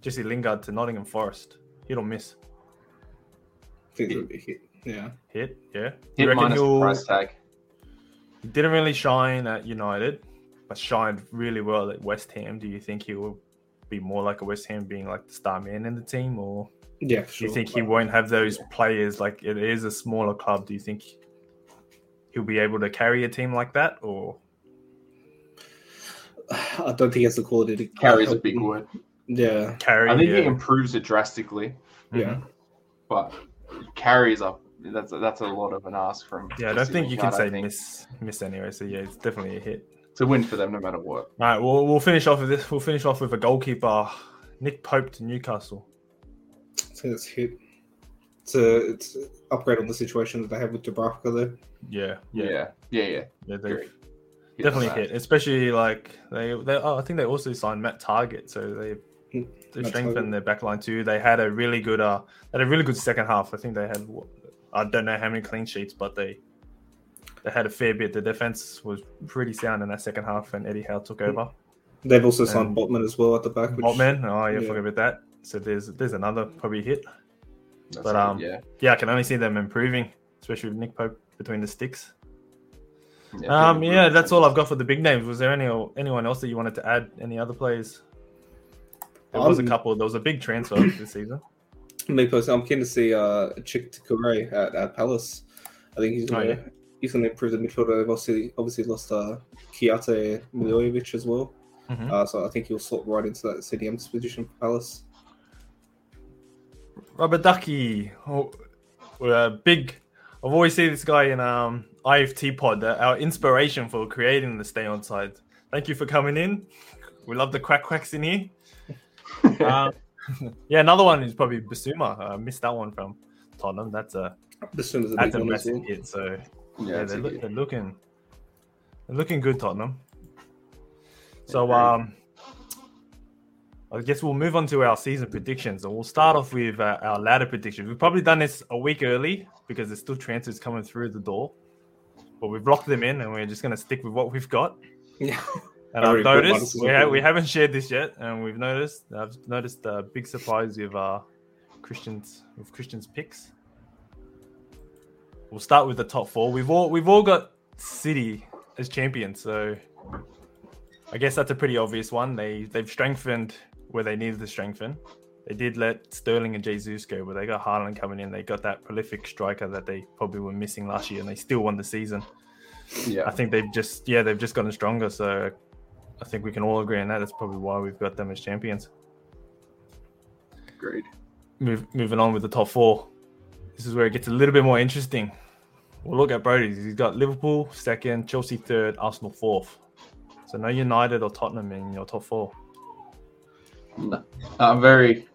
Jesse Lingard to Nottingham Forest. Hit or miss? I think it'll be hit. Yeah. Hit. Yeah. You Hit reckon minus the he'll- price tag. He didn't really shine at United, but shined really well at West Ham. Do you think he will be more like a West Ham being like the star man in the team, or Yeah, for do you think he won't have those players? Like it is a smaller club. Do you think he'll be able to carry a team like that, or I don't think he has the quality to carry. Carries a big word. Yeah. carry? I think yeah. he improves it drastically, Yeah. Mhm. but carries up. That's that's a lot of an ask from. Yeah, I don't think you can say miss miss anyway. So yeah, it's definitely a hit. It's a win for them no matter what. All right, we'll we'll finish off with this. We'll finish off with a goalkeeper, Nick Pope to Newcastle. I think it's hit. It's a it's an upgrade on the situation that they have with Dubravka there. Yeah, Yeah, yeah, yeah, yeah. yeah. yeah. they Agree. Hit definitely hit, especially like they, they. Oh, I think they also signed Matt Targett, so they Hmm, they Matt strengthened Targett. their back line too. They had a really good uh, they had a really good second half. I think they had I don't know how many clean sheets, but they they had a fair bit. The defense was pretty sound in that second half, and Eddie Howe took over. They've also signed And- Botman as well at the back. Which, Botman, oh yeah, yeah. forget about that. So there's there's another probably hit. That's but, it, um, yeah, Yeah, I can only see them improving, especially with Nick Pope between the sticks. yeah, Um, yeah, word. that's all I've got for the big names. Was there any anyone else that you wanted to add? Any other players? There was a Um, couple. There was a big transfer this season. Me personally, I'm keen to see uh, Cheick Doucoure at, at Palace. I think he's Oh, gonna yeah. he's gonna improve the midfield. They've obviously obviously lost uh, Kouyate Milivojevic as well. Mm-hmm. Uh, so I think he'll slot right into that CDM's position for Palace. Robert Ducky, oh, uh, big. I've always seen this guy in um, IFT Pod, uh, our inspiration for creating the Stay Onside. Thank you for coming in. We love the quack quacks in here. um, yeah, another one is probably Bissouma. I missed that one from Tottenham. That's a Bissouma's a that's big a one as massive hit. So Yeah, yeah, they're, a look, they're looking they're looking good, Tottenham. So um, I guess we'll move on to our season predictions, and we'll start off with uh, our ladder predictions. We've probably done this a week early because there's still transfers coming through the door, but we've locked them in, and we're just going to stick with what we've got. Yeah. And I I've already put mine noticed we, ha- we haven't shared this yet, and we've noticed I've noticed a big surprise with uh, Christian's with Christian's picks. We'll start with the top four. We've all we've all got City as champions, so I guess that's a pretty obvious one. They they've strengthened where they needed to strengthen. They did let Sterling and Jesus go, but they got Haaland coming in. They got that prolific striker that they probably were missing last year, and they still won the season. Yeah, I think they've just yeah they've just gotten stronger. So I think we can all agree on that. That's probably why we've got them as champions. agreed. Move, moving on with the top four. This is where it gets a little bit more interesting. We'll look at Brody's. He's got Liverpool second, Chelsea third, Arsenal fourth. So no United or Tottenham in your top four. No, I'm very.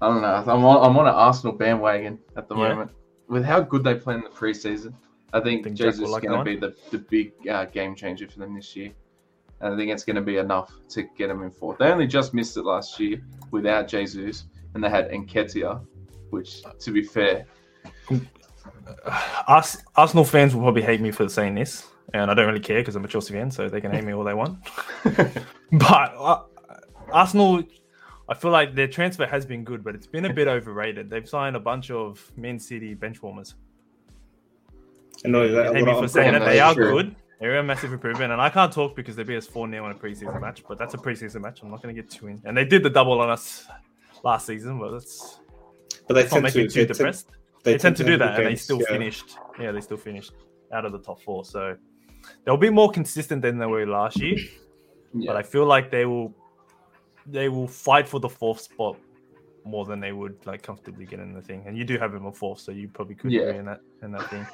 I don't know. I'm on, I'm on an Arsenal bandwagon at the Yeah. moment. With how good they play in the preseason, I think, Think Jesus is like going to be the, the big uh, game changer for them this year. And I think it's going to be enough to get them in fourth. They only just missed it last year without Jesus, and they had Nketiah, which, to be fair, Us Arsenal fans will probably hate me for saying this, and I don't really care because I'm a Chelsea fan, so they can hate me all they want. But uh, Arsenal, I feel like their transfer has been good, but it's been a bit overrated. They've signed a bunch of Man City bench warmers. I know You that. can what for saying that they are true. good. They're a massive improvement, and I can't talk because they beat us 4 0 in a preseason match, but that's a preseason match. I'm not going to get too in. And they did the double on us last season, but that's But they it's not tend to me too they tend- depressed. They, tend to have do good that, and they still yeah. finished. Yeah, they still finished out of the top four. So they'll be more consistent than they were last year. But I feel like they will they will fight for the fourth spot more than they would like comfortably get in the thing. And you do have them a fourth, so you probably could Yeah. agree in that in that thing.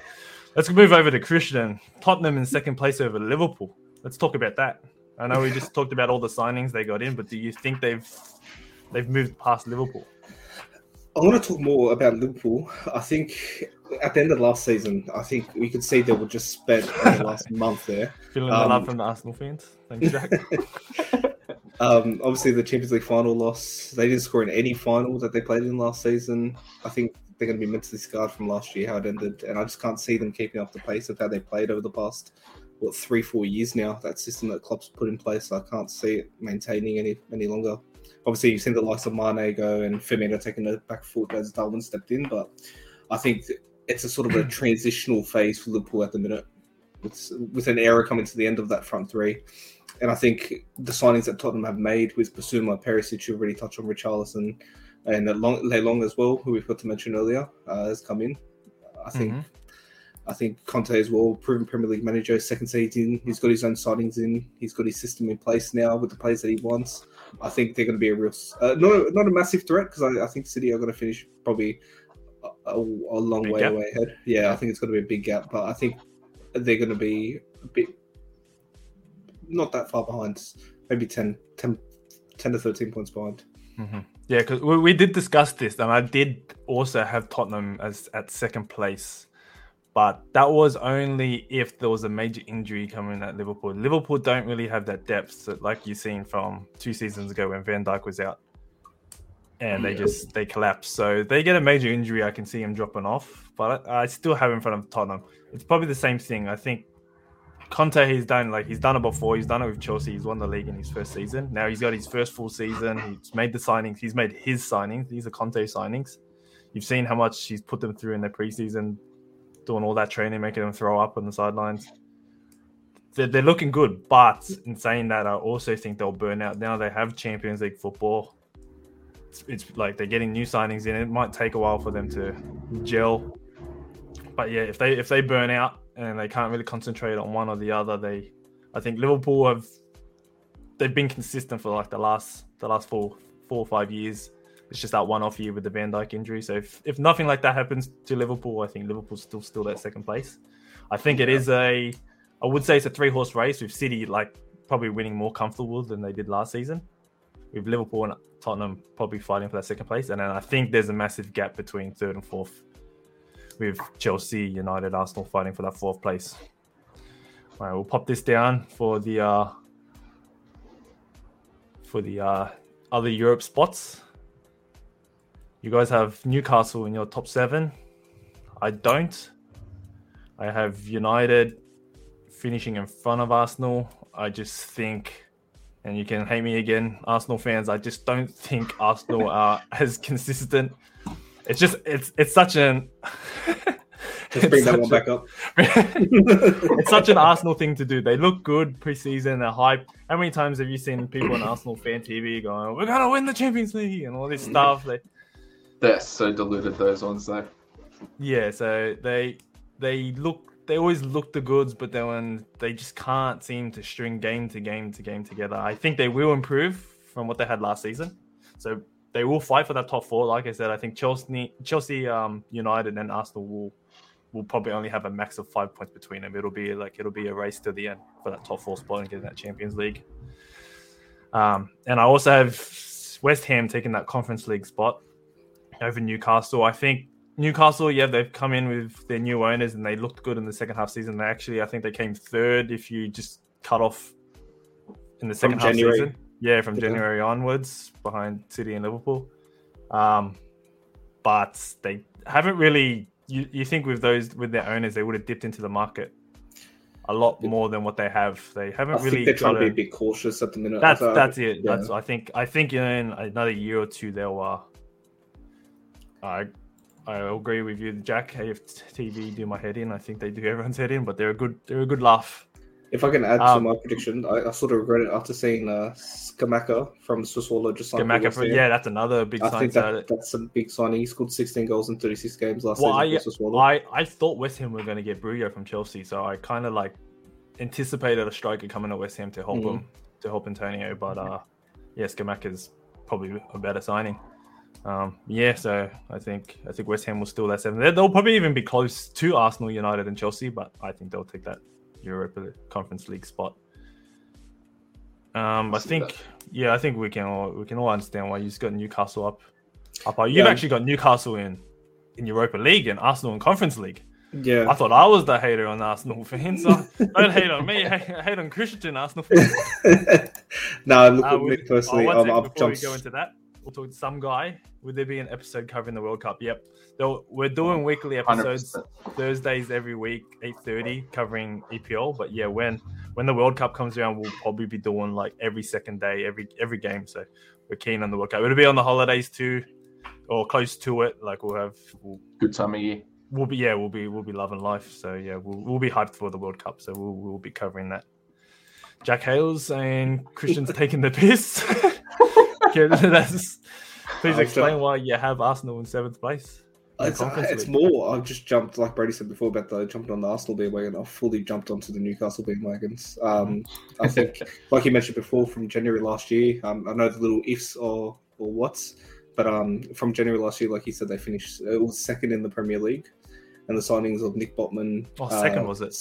Let's move over to Christian. Tottenham in second place over Liverpool. Let's talk about that. I know we just talked about all the signings they got in, but do you think they've they've moved past Liverpool? I want to talk more about Liverpool. I think at the end of last season, I think we could see they were just spent on the last month there. Feeling the Um, love from the Arsenal fans. Thanks, Jack. Um, obviously, the Champions League final loss. They didn't score in any final that they played in last season. I think they're going to be mentally scarred from last year, how it ended. And I just can't see them keeping up the pace of how they played over the past, what, three, four years now. That system that Klopp's put in place, I can't see it maintaining any any longer. Obviously, you've seen the likes of Mane go and Firmino taking the back foot as Darwin stepped in, but I think it's a sort of a transitional phase for Liverpool at the minute. With, with an era coming to the end of that front three. And I think the signings that Tottenham have made with Bissouma, Perisic, you already touched on Richarlison, and Long, Long as well, who we forgot to mention earlier, uh, has come in. I think Mhm. I think Conte as well, proven Premier League manager, second season. He's got his own signings in. He's got his system in place now with the players that he wants. I think they're going to be a real, uh, not a, not a massive threat because I, I think City are going to finish probably a, a, a long Big way gap. away ahead. Yeah, I think it's going to be a big gap, but I think they're going to be a bit not that far behind, maybe 10, 10, 10 to 13 points behind. Mhm. Yeah, because we, we did discuss this, and I did also have Tottenham as at second place, but that was only if there was a major injury coming at Liverpool. Liverpool don't really have that depth, so like you've seen from two seasons ago when Van Dijk was out, and they Yeah. just they collapse. So they get a major injury, I can see him dropping off, but I, I still have in front of Tottenham. It's probably the same thing. I think Conte, he's done like he's done it before. He's done it with Chelsea. He's won the league in his first season. Now he's got his first full season. He's made the signings. He's made his signings. These are Conte signings. You've seen how much he's put them through in their preseason, doing all that training, making them throw up on the sidelines. They're, they're looking good, but in saying that, I also think they'll burn out. Now they have Champions League football. It's, it's like they're getting new signings in. It might take a while for them to gel. But yeah, if they if they burn out and they can't really concentrate on one or the other, they I think Liverpool have they've been consistent for like the last the last four four or five years. It's just that one off year with the Van Dijk injury. So if, if nothing like that happens to Liverpool, I think Liverpool's still still at second place. I think it is a I would say it's a three horse race with City like probably winning more comfortable than they did last season. With Liverpool and Tottenham probably fighting for that second place. And then I think there's a massive gap between third and fourth with Chelsea, United, Arsenal fighting for that fourth place. All right, we'll pop this down for the uh for the uh other Europe spots. You guys have Newcastle in your top seven. I don't. I have United finishing in front of Arsenal. I just think, and you can hate me again, Arsenal fans. I just don't think Arsenal are as consistent. It's just it's it's such an. Let's bring that one back up. it's such an Arsenal thing to do. They look good preseason. They're hype. How many times have you seen people on Arsenal fan TV going, "We're gonna win the Champions League" and all this stuff? They, They're so diluted those ones though. yeah, so they they look they always look the goods, but then when they just can't seem to string game to game to game together. I think they will improve from what they had last season. So they will fight for that top four. Like I said, I think Chelsea, Chelsea, um, United, and Arsenal will will probably only have a max of five points between them. It'll be like it'll be a race to the end for that top four spot and getting that Champions League. Um, and I also have West Ham taking that Conference League spot over Newcastle. I think Newcastle, yeah, they've come in with their new owners and they looked good in the second half season. They actually, I think they came third if you just cut off in the second From half January. season. Yeah, from. January onwards behind City and Liverpool. Um, but they haven't really. You, you think with those with their owners, they would have dipped into the market a lot more than what they have. They haven't think really. they're trying to be a- bit cautious at the minute. that's I- I- that's it. yeah. That's I think I think in another year or two they'll. Uh, I I agree with you, Jack. AFTV do my head in. I think they do everyone's head in, but they're a good they're a good laugh. If I can add Um, to my prediction, I, I sort of regret it after seeing uh, Scamacca from Sassuolo just signed for for, yeah, that's another big I think that, that's a big signing. He scored 16 goals in 36 games last Well, season I-. I I thought West Ham were going to get Broja from Chelsea, so I kind of like anticipated a striker coming to West Ham to help Mhm. him to help Antonio, but uh, yeah, Scamacca's probably a better signing. Um, yeah, so I think I think West Ham will still that seven. They'll probably even be close to Arsenal, United, and Chelsea, but I think they'll take that Europa Conference League spot. Um, I think that. yeah, I think we can all we can all understand why you've got Newcastle up. Up, you've Yeah. actually got Newcastle in in Europa League and Arsenal in Conference League. yeah. I thought I was the hater on Arsenal fans. So don't hate on me. Hate, hate on Christian Arsenal fans. no, look, Uh, with we- me personally, oh, one um, second I've before we jumped. go into that, we'll talk to some guy. Would there be an episode covering the World Cup? Yep. So we're doing weekly episodes 100%. Thursdays every week, eight thirty, covering EPL. But yeah, when when the World Cup comes around, we'll probably be doing like every second day, every every game. So we're keen on the World Cup. It'll be on the holidays too, or close to it. Like we'll have we'll Good time of year. we'll be yeah we'll be we'll be loving life so yeah we'll, we'll be hyped for the world cup so we'll, we'll be covering that jack hales and christian's taking the piss please I'm explain sure- why you have arsenal in seventh place in It's, it's more. I've just jumped, like Brady said before, about the jumping on the Arsenal bandwagon. I've fully jumped onto the Newcastle bandwagons. Um, I think, like you mentioned before, from January last year, um, I know the little ifs or or whats, but um, from January last year, like you said, they finished. It was second in the Premier League, and the signings of Nick Botman. oh second uh, was it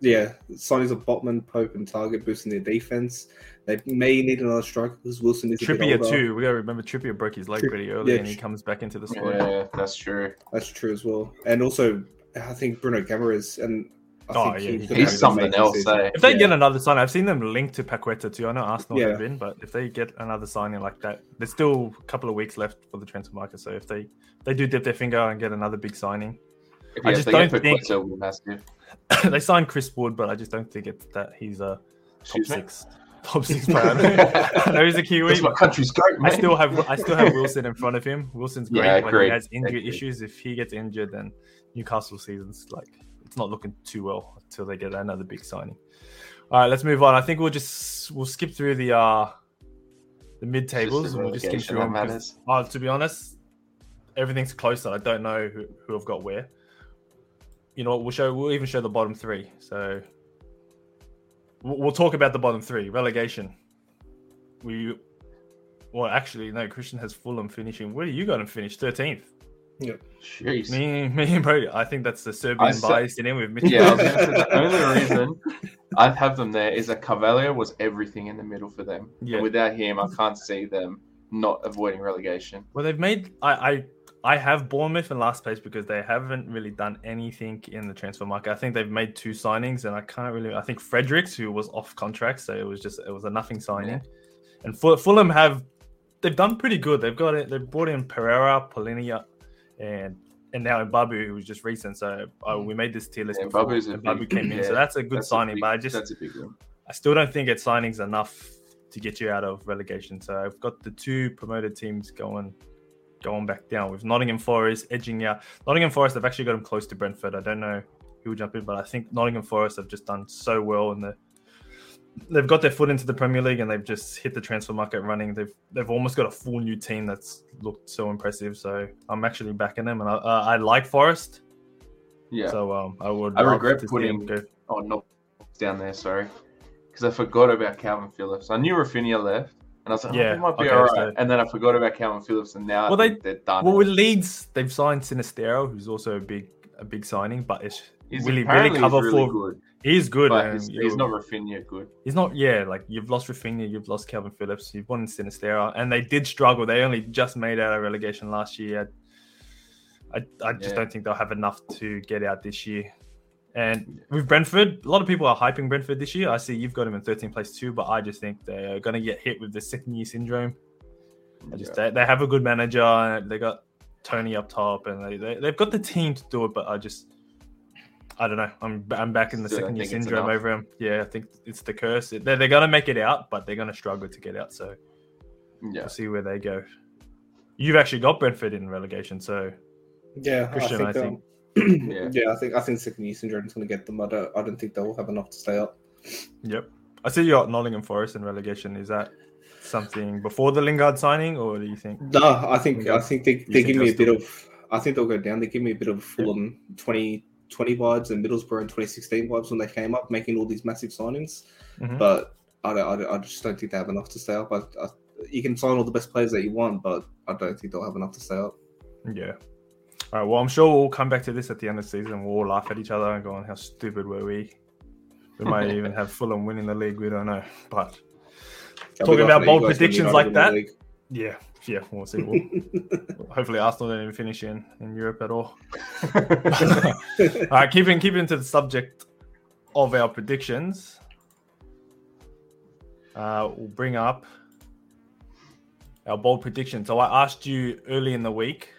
Yeah, signings of Botman, Pope, and Targett boosting their defense. They may need another striker because Wilson is a bit trippier older. too we gotta remember trippier broke his leg Tri- pretty early yeah, and he Tri- comes back into the squad Yeah, that's true. That's true as well. And also, I think Bruno Guimaraes and I Oh, think yeah, he's, he's gonna have He's an something else, eh? if they Yeah. get another sign i've seen them linked to paqueta too i know arsenal Yeah. have been but if they get another signing like that there's still a couple of weeks left for the transfer market so if they they do dip their finger and get another big signing If I just don't think- Paqueta, it'll be massive. they signed Chris Wood, but I just don't think it's that he's a top Excuse me? six, top six player. I know he's a Kiwi. That's my country's goat, I still have I still have Wilson in front of him. Wilson's great, Yeah, but he has injury issues. If he gets injured, then Newcastle season's like it's not looking too well until they get another big signing. All right, let's move on. I think we'll just we'll skip through the uh the mid tables and we'll just relegation through them. Uh, to be honest, everything's closer. I don't know who, who I've got where. You know what? We'll show. We'll even show the bottom three. So we'll, we'll talk about the bottom three relegation. we, well, actually, no. Christian has Fulham finishing. Where do you got him finish? Thirteenth. Yeah. Jeez. Me, me and Brody. I think that's the Serbian said- bias in him with Mitchell. Yeah, I was gonna say the only reason I have them there is that Carvalho was everything in the middle for them. Yeah. And without him, I can't see them not avoiding relegation. Well, they've made. I, I I have Bournemouth in last place because they haven't really done anything in the transfer market. I think they've made two signings, and I can't really. I think Fredericks, who was off contract, so it was just it was a nothing signing. And Ful- Fulham have they've done pretty good. They've got it. They've brought in Pereira, Palhinha, and and now Mbabu, who was just recent. So uh, we made this tier list. Yeah, before, and Mbabu big- came in, so that's a good That's a signing. big- but I just that's a big one. I still don't think it's signings enough to get you out of relegation. So I've got the two promoted teams going going back down with Nottingham Forest edging out. Nottingham Forest have actually got them close to Brentford. I don't know who will jump in, but I think Nottingham Forest have just done so well in the they've got their foot into the Premier League and they've just hit the transfer market running. They've they've almost got a full new team that's looked so impressive. So I'm actually backing them, and I, uh, I like Forest. Yeah. So um, I would. I regret putting-. Oh, not down there. Sorry, because I forgot about Kalvin Phillips. I knew Raphinha left, and I was like, oh, Yeah, they might be okay, all right. so- And then I forgot about Kalvin Phillips, and now Well, they- they're done. Well, with Leeds, they've signed Sinisterra, who's also a big a big signing, but it's he's will he really cover really for- good, he's good. but he's, he's not Raphinha good. He's not. Yeah, like you've lost Raphinha, you've lost Kalvin Phillips, you've won Sinisterra, and they did struggle. They only just made out of relegation last year. I, I just Yeah. don't think they'll have enough to get out this year. And with Brentford, a lot of people are hyping Brentford this year. I see you've got him in 13th place too, but I just think they're going to get hit with the second year syndrome. I just they, they have a good manager. and They got Toney up top, and they, they they've got the team to do it. But I just I don't know. I'm I'm back in the Still don't second year syndrome over him. Yeah, I think it's the curse. They're, they're gonna make it out, but they're gonna struggle to get out. So Yeah, we'll see where they go. You've actually got Brentford in relegation, so Yeah, Christian, I I think. Yeah. yeah, I think I think second year syndrome going to get them. I don't. I don't think they'll have enough to stay up. yep. I see you got Nottingham Forest in relegation. Is that something before the Lingard signing, or do you think? No, I think I think they, they think give me a bit of. I think they'll go down. They give me a bit of Fulham 2020 vibes and Middlesbrough in 2016 vibes when they came up, making all these massive signings. Mhm. But I, don't- I, don't- I just don't think they have enough to stay up. I, I, you can sign all the best players that you want, but I don't think they'll have enough to stay up. Yeah. All right. Well, I'm sure we'll come back to this at the end of the season. We'll all laugh at each other and go on how stupid were we. We might even have Fulham winning the league. We don't know. But Can Talking about bold you guys when predictions like that? yeah, yeah, we'll see. We'll, hopefully, Arsenal don't even finish in, in Europe at all. all right, keeping keeping to the subject of our predictions, uh, we'll bring up our bold prediction. So I asked you early in the week.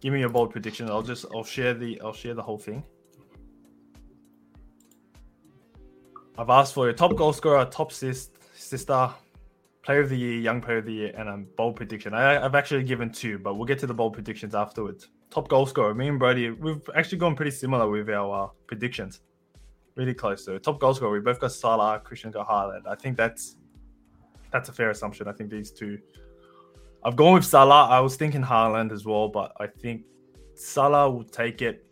Give me your bold prediction. I'll just I'll share the I'll share the whole thing. I've asked for your top goal scorer, top assist, sister, player of the year, young player of the year, and a bold prediction. I, I've actually given two, but we'll get to the bold predictions afterwards. Top goal scorer, me and Brody, we've actually gone pretty similar with our uh, predictions. Really close. So top goal scorer, we both got Salah, Christian got Haaland. I think that's that's a fair assumption. I think these two. I've gone with Salah. I was thinking Haaland as well, but I think Salah will take it.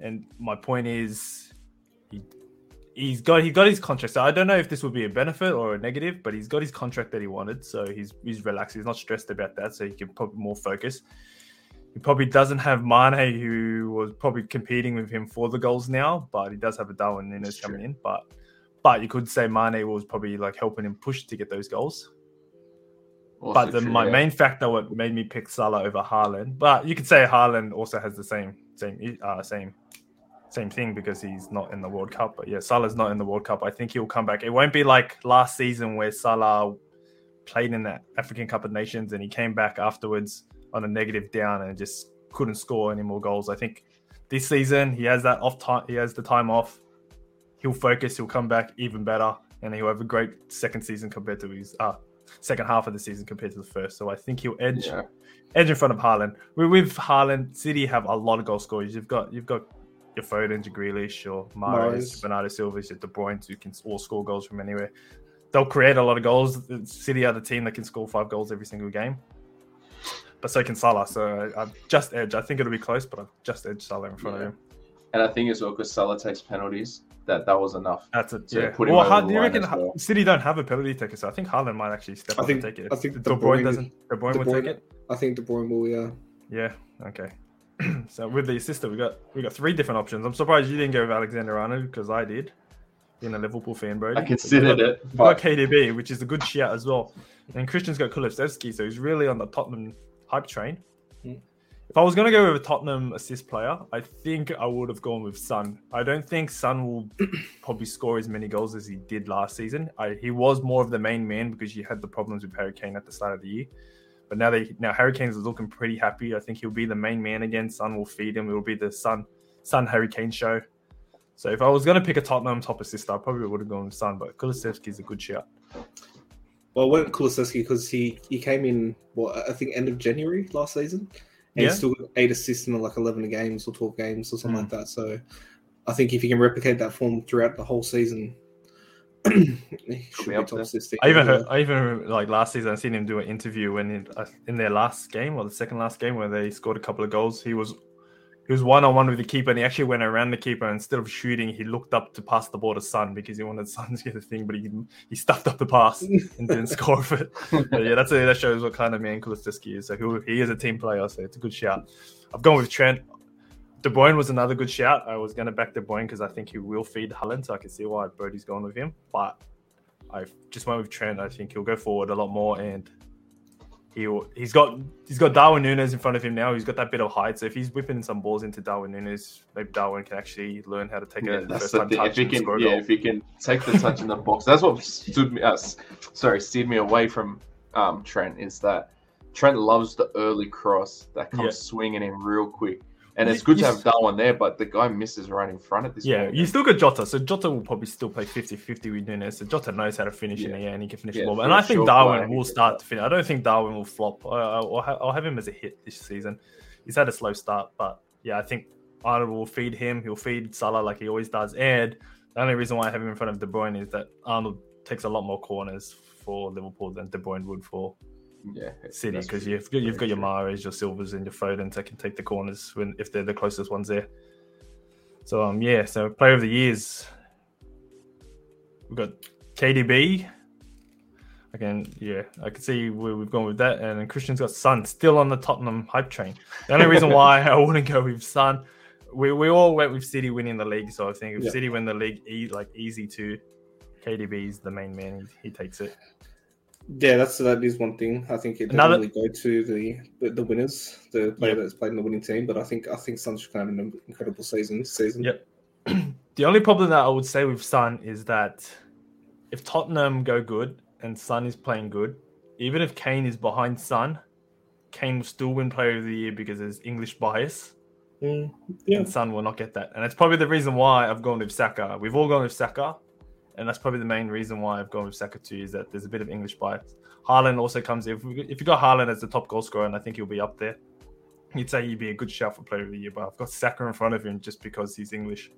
And my point is, he he's got he got his contract. So I don't know if this would be a benefit or a negative, but he's got his contract that he wanted. So he's he's relaxed. He's not stressed about that. So he can put more focus. He probably doesn't have Mane, who was probably competing with him for the goals now, but he does have a Darwin Nunez coming in. But but you could say Mane was probably like helping him push to get those goals. Also but the, true, my yeah. main factor what made me pick Salah over Haaland. But you could say Haaland also has the same same uh, same same thing because he's not in the World Cup. But yeah, Salah's not in the World Cup. I think he'll come back. It won't be like last season where Salah played in the African Cup of Nations and he came back afterwards on a negative down and just couldn't score any more goals. I think this season he has that off time. He has the time off. He'll focus. He'll come back even better, and he'll have a great second season compared to his uh, second half of the season compared to the first. So I think he'll edge Yeah. edge in front of Haaland. With, Haaland, City have a lot of goal scorers. You've got you've got your Foden, your Grealish, your Mahrez. Bernardo Silva, your De Bruyne, who can all score goals from anywhere. They'll create a lot of goals. City are the team that can score five goals every single game. But so can Salah. So I- I've just edged. I think it'll be close, but I've just edged Salah in front Yeah. of him. And I think as well because Salah takes penalties. That that was enough. That's it. Yeah. well, how, do you reckon well. City don't have a penalty taker? So I think Haaland might actually step I up think, and take it. I think De Bruyne doesn't. De Bruyne, De Bruyne will take it. I think De Bruyne will. Yeah. Yeah. Okay. so with the assistant, we got we got three different options. I'm surprised you didn't go with Alexander Arnold because I did. Being a Liverpool fan, bro. I considered got, it. But... Got KDB, which is a good shout as well. And Christian's got Kulusevski, so he's really on the Tottenham hype train. If I was going to go with a Tottenham assist player, I think I would have gone with Son. I don't think Son will probably score as many goals as he did last season. I, he was more of the main man because you had the problems with Harry Kane at the start of the year. But now they now Harry Kane is looking pretty happy. I think he'll be the main man again. Son will feed him. It will be the Son Son Harry Kane show. So if I was going to pick a Tottenham top assist, I probably would have gone with Son. But Kulusevski is a good shout. Well, I went Kulusevski because he he came in what I think end of January last season, and yeah. he still got eight assists in like eleven games or twelve games or something mm. like that. So I think if he can replicate that form throughout the whole season, I even heard, I even like last season I seen him do an interview when in, uh, in their last game or the second last game where they scored a couple of goals. He was he was one on one with the keeper and he actually went around the keeper instead of shooting he looked up to pass the ball to Son because he wanted Son to get the thing but he he stuffed up the pass and didn't score for it. But yeah, that's a, that shows what kind of man Kulusevski is. So he, he is a team player, so it's a good shout. I've gone with Trent. De Bruyne was another good shout. I was going to back De Bruyne because I think he will feed Haaland, so I can see why Brody's going with him. But I just went with Trent. I think he'll go forward a lot more, and he he's got he's got Darwin Nunez in front of him now. He's got that bit of height, so if he's whipping some balls into Darwin Nunez, maybe Darwin can actually learn how to take yeah, a first time touch. If he can, yeah, if he can take the touch in the box, that's what stood me, uh, sorry, steered me away from um, Trent. Is that Trent loves the early cross that comes yeah. swinging in real quick. And it's good to have Darwin there, but the guy misses right in front at this yeah, point. you still got Jota. So Jota will probably still play 50 50 with Nunez. So Jota knows how to finish yeah. in the air and he can finish yeah, the ball. And I think Darwin will start to finish. I don't think Darwin will flop. I'll, I'll have him as a hit this season. He's had a slow start, but yeah, I think Arnold will feed him. He'll feed Salah like he always does. And the only reason why I have him in front of De Bruyne is that Arnold takes a lot more corners for Liverpool than De Bruyne would for yeah, City because you've got, you've got your Mahrez, your Silvers, and your Fodens that can take the corners when if they're the closest ones there. So um yeah, so player of the years we've got KDB. Again, yeah, I can see where we've gone with that, and then Christian's got Son still on the Tottenham hype train. The only reason why I wouldn't go with Son, we, we all went with City winning the league, so I think if yeah. City win the league, e- like easy to KDB is the main man, he, he takes it. Yeah, that's that is one thing. I think it doesn't really go to the the winners, the player yep. that's played in the winning team. But I think I think Son's going to have an incredible season this season. Yep. the only problem that I would say with Son is that if Tottenham go good and Son is playing good, even if Kane is behind Son, Kane will still win Player of the Year because there's English bias. Mm, yeah. And Son will not get that, and it's probably the reason why I've gone with Saka. We've all gone with Saka and that's probably the main reason why I've gone with Saka too is that there's a bit of English bias. Haaland also comes if we, if you got Haaland as the top goal scorer, and I think he'll be up there. You'd say he'd be a good shout for Player of the Year, but I've got Saka in front of him just because he's English,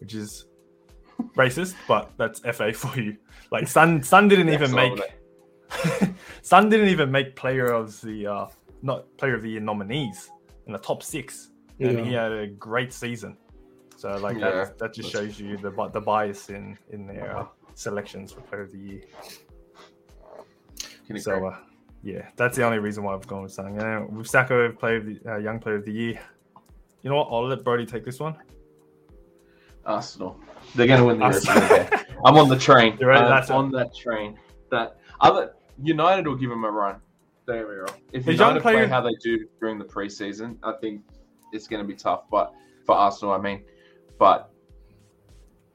which is racist, but that's FA for you. Like Sun, Son didn't even make Son didn't even make Player of the uh, not Player of the Year nominees in the top six, and he had a great season. So like yeah, that, that just shows you the the bias in in their uh, selections for player of the year. So uh, yeah, that's the only reason why I've gone with. You know, with Saka, player of the uh, young player of the year. You know what? I'll let Brody take this one. Arsenal. They're going to win the Arsenal. I'm on the train. Right, that's on that train. That other United will give them a run. Don't get wrong. If United play how they do during the preseason, I think it's going to be tough. But for Arsenal, I mean, but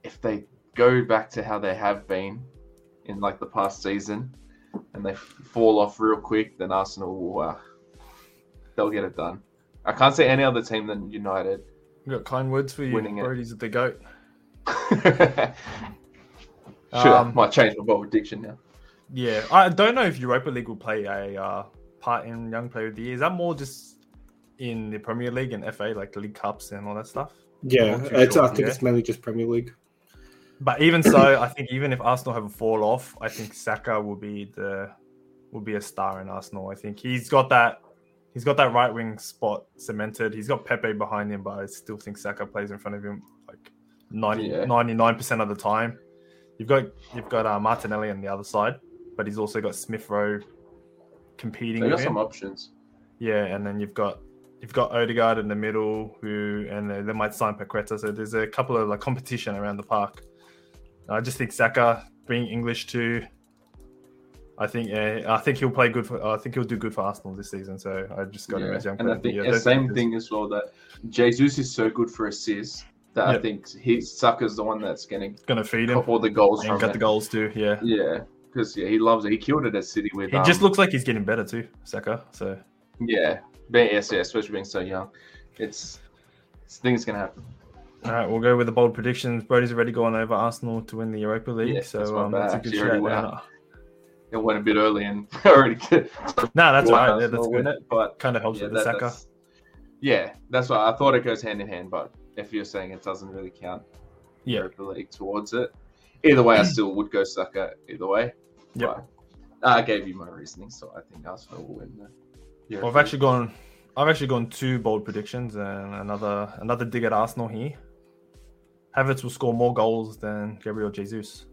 if they go back to how they have been in like the past season and they fall off real quick, then Arsenal will uh, they'll get it done. I can't say any other team than United. You got kind words for you. Winning Brody's it. the goat. sure, um, might change my bold prediction now. Yeah, I don't know if Europa League will play a uh, part in Young Player of the Year. Is that more just in the Premier League and FA, like the League Cups and all that stuff? Yeah, it's, sure. I think yeah. it's mainly just Premier League. But even so, I think even if Arsenal have a fall off, I think Saka will be the will be a star in Arsenal. I think he's got that he's got that right wing spot cemented. He's got Pepe behind him, but I still think Saka plays in front of him like 99 percent of the time. You've got you've got uh, Martinelli on the other side, but he's also got Smith Rowe competing. They got with him. some options. Yeah, and then you've got you've got Odegaard in the middle, who and they, they might sign Paqueta. So there's a couple of like competition around the park. I just think Saka being English too. I think uh, I think he'll play good for. I think he'll do good for Arsenal this season. So I just got to Yeah. imagine. And I think the same thing as well that Jesus is so good for assists that I think he Saka's the one that's getting Gonna feed him all the goals and got the goals too. Yeah, Yeah, because yeah, he loves it. He killed it at City with. he um, just looks like he's getting better too, Saka. So Yeah, but yes, yeah, especially being so young, it's, it's things gonna happen. all right, we'll go with the bold predictions. Brody's already gone over Arsenal to win the Europa League, Yeah, so not um, that's a good shout. It went a bit early and already. no, that's right. Yeah, that's good. it, but Kind of helps yeah, with the Saka. that's- yeah, that's why I thought it goes hand in hand. But if you're saying it doesn't really count, Yeah. Europa League towards it. Either way, I still would go Saka. Either way, yeah. I gave you my reasoning, so I think Arsenal will win. The Well, I've actually gone. I've actually gone two bold predictions and another another dig at Arsenal here. Havertz will score more goals than Gabriel Jesus.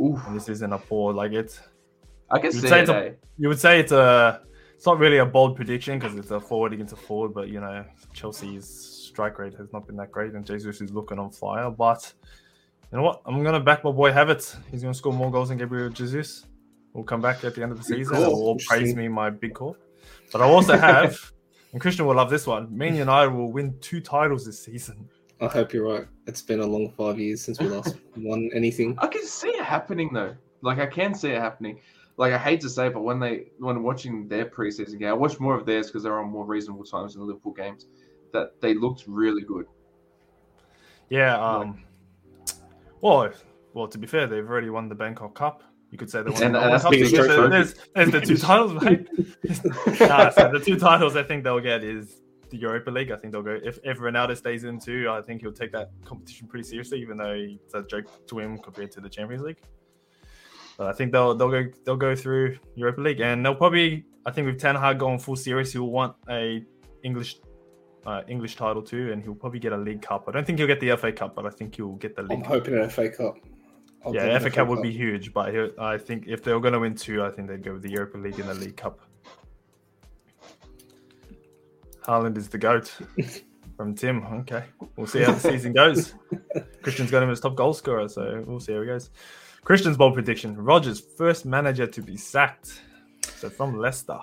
Oof, and this isn't a poor like it. I can see say it. a-? You would say it's a. It's not really a bold prediction because it's a forward against a forward, but you know Chelsea's strike rate has not been that great, and Jesus is looking on fire. But you know what? I'm gonna back my boy Havertz. He's gonna score more goals than Gabriel Jesus. We'll come back at the end of the season and we'll praise me my big call. But I also have, and Christian will love this one. Me and United will win two titles this season. I hope you're right. It's been a long five years since we last won anything. I can see it happening though. Like I can see it happening. Like I hate to say, it, but when they when watching their preseason game, I watched more of theirs because they're on more reasonable times than the Liverpool games. That they looked really good. Yeah. Um. Well, well. To be fair, they've already won the Bangkok Cup. You could say they won And- the and that's biggest so there's, there's the two titles, mate. nah, so the two titles I think they'll get is the Europa League. I think they'll go if if Ronaldo stays in too. I think he'll take that competition pretty seriously, even though it's a joke to him compared to the Champions League. But I think they'll they'll go they'll go through Europa League, and they'll probably I think with Ten Hag going full serious, he'll want a English uh, English title too, and he'll probably get a League Cup. I don't think he'll get the FA Cup, but I think he'll get the League. I'm Cup. hoping an FA Cup. I'll Yeah, FA Cup would be huge, but I think if they were going to win two, I think they'd go with the Europa League and the League Cup. Haaland is the goat from Tim. Okay, we'll see how the season goes. Christian's got him as top goal scorer, so we'll see how he goes. Christian's bold prediction: Rodgers, first manager to be sacked. So from Leicester,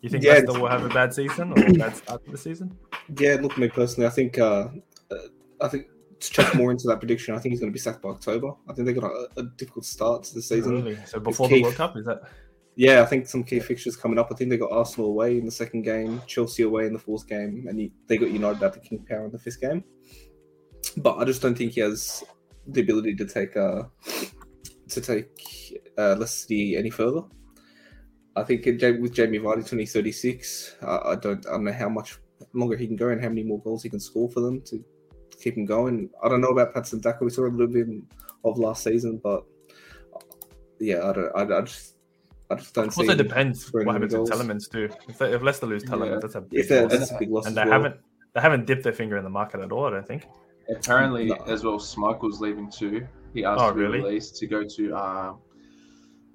you think Yeah, Leicester it's- will have a bad season or a bad start to the season? Yeah, look, me personally, I think uh, uh, I think to check more into that prediction, I think he's going to be sacked by October. I think they got a, a difficult start to the season. Really? So before the Keith. World Cup, is that? Yeah, I think some key fixtures coming up. I think they got Arsenal away in the second game, Chelsea away in the fourth game, and they got United at the King Power in the fifth game. But I just don't think he has the ability to take uh, to take uh, Leicester City any further. I think with Jamie Vardy twenty thirty six, uh, I don't I don't know how much longer he can go and how many more goals he can score for them to keep him going. I don't know about Patson Daka. We saw a little bit of last season, but yeah, I don't. I, I just I just don't see. Also depends scoring what any happens with goals. Tielemans too. If, they, if Leicester lose Tielemans, Yeah. that's a big that, loss. that's a big loss. and they well. haven't they haven't dipped their finger in the market at all. I don't think. Apparently, No. as well, Schmeichel's leaving too. He asked Oh, to be really? released to go to. Um,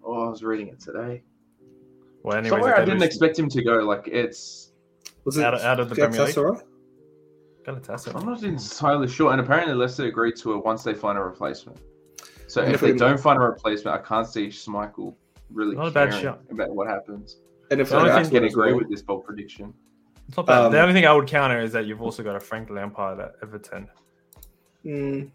oh, I was reading it today. Well, anyways, Somewhere I didn't lose- expect him to go. Like it's, Was it out of- out of the Premier League? Galatasaray? Galatasaray. I'm not entirely sure. And apparently, Leicester agreed to it once they find a replacement. So And if if they don't find a replacement, I can't see Schmeichel really Not a bad caring shout. about what happens. And if The So only I can agree well, with this bold prediction. It's not bad. Um, the only thing I would counter is that you've also got a Frank Lampard at Everton. mm,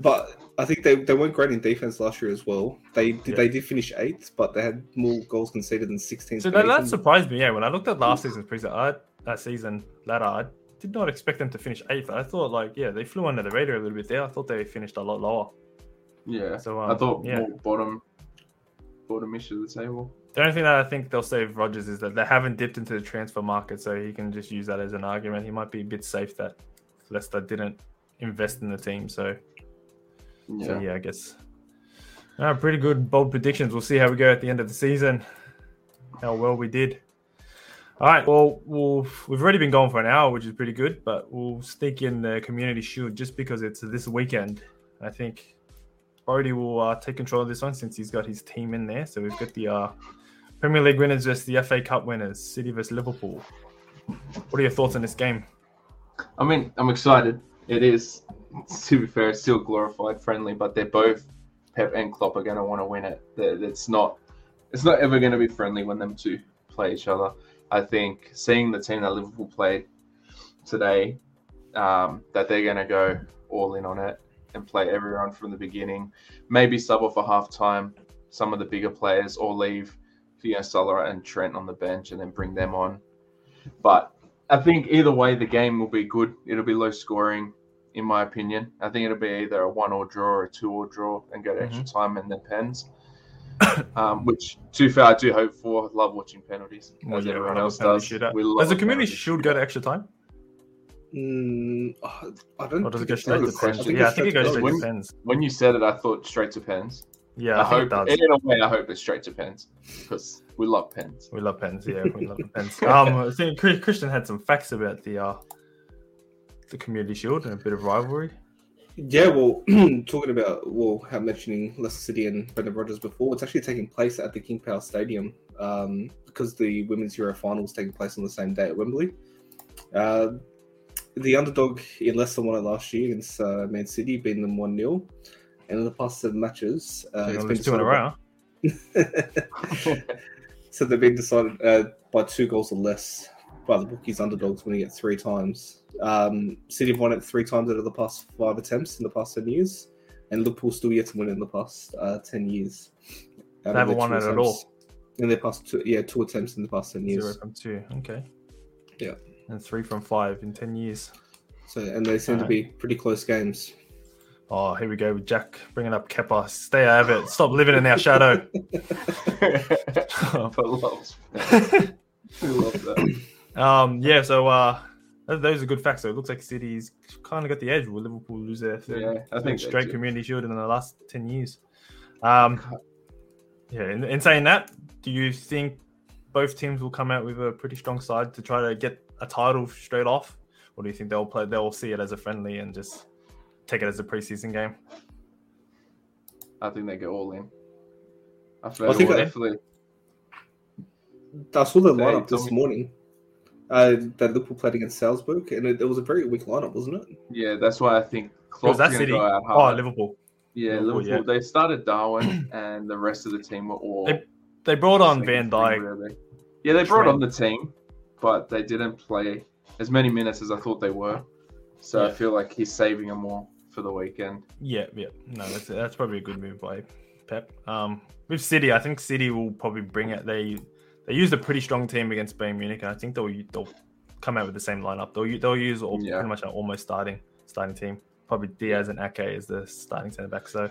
but I think they, they weren't great in defense last year as well. They did Yeah. they did finish eighth, but they had more goals conceded than sixteen. so that, that surprised me. Yeah, when I looked at last season's preseason, I, that season ladder, I did not expect them to finish eighth. I thought like yeah, they flew under the radar a little bit there. I thought they finished a lot lower. Yeah. So I um, thought yeah. more bottom, bottom-ish of the table. The only thing that I think they'll save Rodgers is that they haven't dipped into the transfer market, so he can just use that as an argument. He might be a bit safe that Leicester didn't invest in the team. So, Yeah. so yeah, I guess. Uh, pretty good bold predictions. We'll see how we go at the end of the season, how well we did. All right. Well, we'll we've already been going for an hour, which is pretty good. But we'll stick in the community shield just because it's this weekend. I think Brody will uh, take control of this one since he's got his team in there. So we've got the uh, Premier League winners versus the FA Cup winners, City versus Liverpool. What are your thoughts on this game? I mean, I'm excited. It is, to be fair, still glorified friendly, but they're both Pep and Klopp are going to want to win it. It's not, it's not ever going to be friendly when them two play each other. I think seeing the team that Liverpool played today, um, that they're going to go all in on it and play everyone from the beginning. Maybe sub off a half time some of the bigger players or leave you know, Salah and Trent on the bench and then bring them on. But I think either way, the game will be good. It'll be low scoring, in my opinion. I think it'll be either a one or draw or a two or draw and go to mm-hmm. extra time and then pens. um, which, too far, I do hope for. Love watching penalties, well, as yeah, everyone else does. Does the community should go to extra time? Mm, I don't. Or does it go straight to pens? Yeah, I think it goes straight to pens. When you said it, I thought straight to pens. Yeah, I, I hope in a way I hope it's straight to pens because we love pens. We love pens. Yeah, we love pens. Um, I think Christian had some facts about the uh, the Community Shield and a bit of rivalry. Yeah, well, talking about well, how mentioning Leicester City and Brendan Rodgers before, it's actually taking place at the King Power Stadium um, because the Women's Euro Final is taking place on the same day at Wembley. Uh, the underdog in Leicester won it last year against uh, Man City, beating them one 0 and in the past seven matches, uh, it's been two in a row. so they've been decided uh, by two goals or less by the bookies underdogs winning it three times. Um, City have won it three times out of the past five attempts in the past ten years, and Liverpool still yet to win it in the past uh, ten years. They haven't won it at all. In their past two, yeah, two attempts in the past ten years. Zero from two, okay. Yeah, and three from five in ten years. So, and they seem to be pretty close games. Oh, here we go with Jack bringing up Kepa. Stay out of it. Stop living in our shadow. um, yeah, so uh, those are good facts. So it looks like City's kind of got the edge. Will Liverpool lose their third, yeah, I think straight Community Shield in the last ten years? Um, yeah. In, in saying that, do you think both teams will come out with a pretty strong side to try to get a title straight off, or do you think they'll play? They'll see it as a friendly and just take it as a preseason game? I think they go all in. I, I think I, definitely. I saw the lineup this morning. Uh, that Liverpool played against Salzburg, and it, it, was a very weak lineup, wasn't it? Yeah, that's why I think Klopp's going to go out hard. Oh, Liverpool. Yeah, Liverpool. Liverpool yeah. They started Darwin, and the rest of the team were all. They, they brought on Van Dijk. Really. Yeah, they brought Trent. on the team, but they didn't play as many minutes as I thought they were. So yeah. I feel like he's saving them all for the weekend. Yeah, yeah. No, that's that's probably a good move by Pep. Um, with City, I think City will probably bring it. They they used a pretty strong team against Bayern Munich, and I think they'll they'll come out with the same lineup. They'll they'll use all, yeah. pretty much an almost starting starting team. Probably Dias and Ake as the starting centre back. So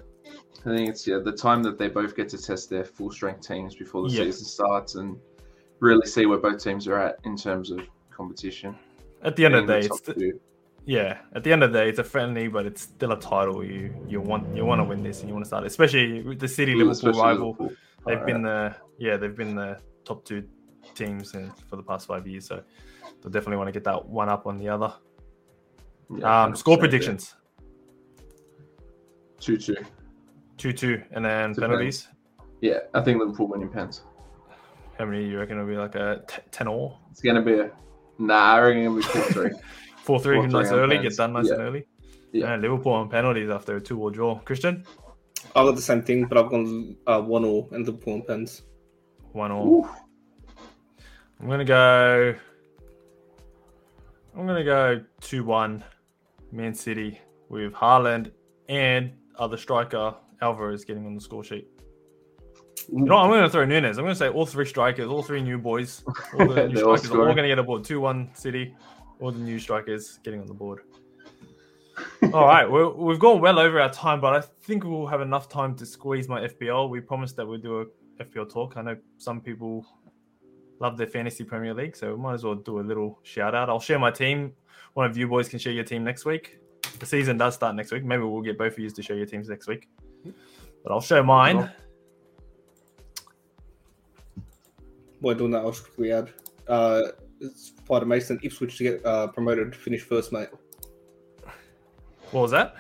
I think it's yeah the time that they both get to test their full strength teams before the yeah. season starts and really see where both teams are at in terms of competition. At the end of the day, it's yeah, at the end of the day, it's a friendly, but it's still a title. You you want you want to win this, and you want to start, it. especially with the City Liverpool rival. Liverpool. They've All been right. the yeah they've been the top two teams in, for the past five years, so they'll definitely want to get that one up on the other. Yeah, um, score predictions. Two two. Two two, and then penalties. Yeah, I think Liverpool winning pens. How many you reckon it'll be like a t- ten all? It's gonna be a nah. I reckon it'll be four three. Four three, nice early, get done nice yeah. and early. Yeah. Liverpool on penalties after a two or draw. Christian? I've got the same thing, but I've gone uh, one all and Liverpool on pens. One all. I'm gonna go. I'm gonna go two one, Man City with Haaland and other striker Alvarez getting on the score sheet. You know, I'm going to throw Nunez. I'm going to say all three strikers, all three new boys, all the new strikers all are all going to get aboard. 2 1 City all the new strikers getting on the board. all right, we have gone well over our time, but I think we'll have enough time to squeeze my FPL. We promised that we'd do a FPL talk. I know some people love their fantasy Premier League, so we might as well do a little shout out. I'll share my team. One of you boys can share your team next week. The season does start next week. Maybe we'll get both of you to share your teams next week. But I'll show mine. While doing that, I'll quickly add Uh, Spider Mason, Ipswich to get uh, promoted to finish first, mate. What was that?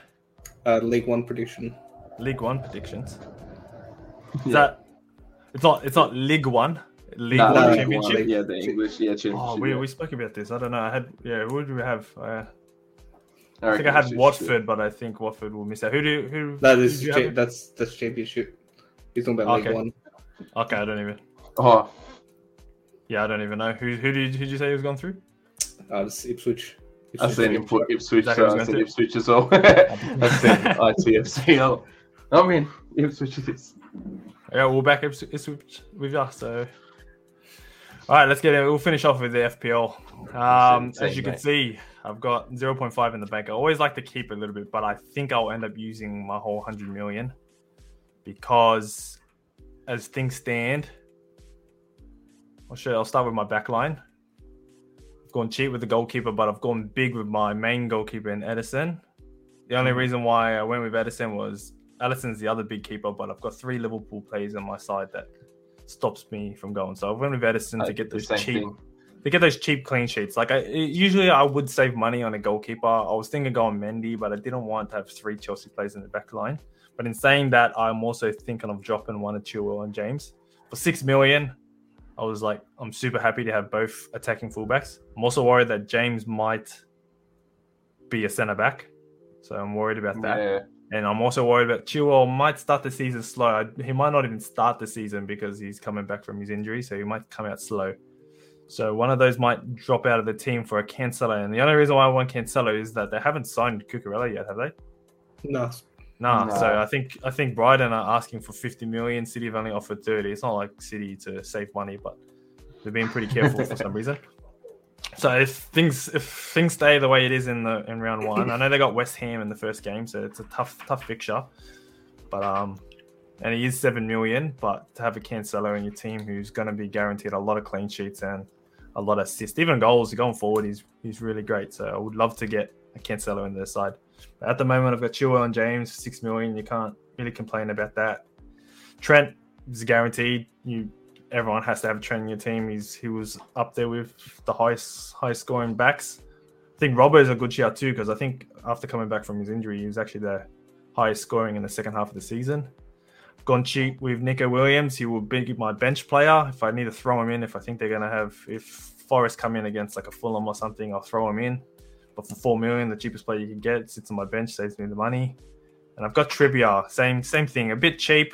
Uh, League One prediction. League One predictions. Is Yeah. that? It's not. It's not League One. League Nah, One League Championship. One. Yeah, the English. Yeah, championship. Oh, we, yeah. we spoke about this. I don't know. I had yeah. Who do we have? Uh, I reckon think I had Watford, but I think Watford will miss out. Who do who? That who is you cha- have? that's that's championship. He's talking about Okay. League One. Okay, I don't even. Oh, Yeah, I don't even know. Who who did who did you say he was gone through? Uh, this Ipswich. I Ipswich seen him put Ipswich. Is So I said meant Ipswich as well. I said ITFC. I mean, Ipswich is. Yeah, we'll back up Ipswich with us. So, all right, let's get it. We'll finish off with the FPL. Um, Same, as you can see, I've got 0.5 in the bank. I always like to keep a little bit, but I think I'll end up using my whole 100 million because, as things stand, I'll show. I'll start with my back line. I've gone cheap with the goalkeeper, but I've gone big with my main goalkeeper in Ederson. The only Mhm. reason why I went with Ederson was Alisson's the other big keeper, but I've got three Liverpool players on my side that stops me from going. So I went with Ederson to get those cheap thing. to get those cheap clean sheets. Like I usually I would save money on a goalkeeper. I was thinking of going Mendy, but I didn't want to have three Chelsea players in the back line. But in saying that, I'm also thinking of dropping one of Chilwell and James for six million. I was like, I'm super happy to have both attacking fullbacks. I'm also worried that James might be a centre back, so I'm worried about that. Yeah, And I'm also worried about Chilwell might start the season slow. I- He might not even start the season because he's coming back from his injury, so he might come out slow. So one of those might drop out of the team for a Cancelo. And the only reason why I want Cancelo is that they haven't signed Cucurella yet, have they? No, Nah. No. So I think I think Brighton are asking for 50 million. City have only offered 30. It's not like City to save money, but they're being pretty careful for some reason. So if things if things stay the way it is in the in round one, I know they got West Ham in the first game, so it's a tough tough fixture. But um, and he is seven million. But to have a Cancelo in your team who's going to be guaranteed a lot of clean sheets and a lot of assists, even goals going forward, he's he's really great. So I would love to get a Cancelo in their side. But at the moment, I've got Chilwell and James, six million. You can't really complain about that. Trent is guaranteed. You everyone has to have Trent in your team. He's he was up there with the highest high scoring backs. I think Robbo is a good shout too because I think after coming back from his injury, he was actually the highest scoring in the second half of the season. Gone cheap with Neco Williams. He will be my bench player if I need to throw him in. If I think they're gonna have if Forest come in against like a Fulham or something, I'll throw him in. But for four million, the cheapest player you can get sits on my bench, saves me the money. And I've got Trippier, same same thing, a bit cheap.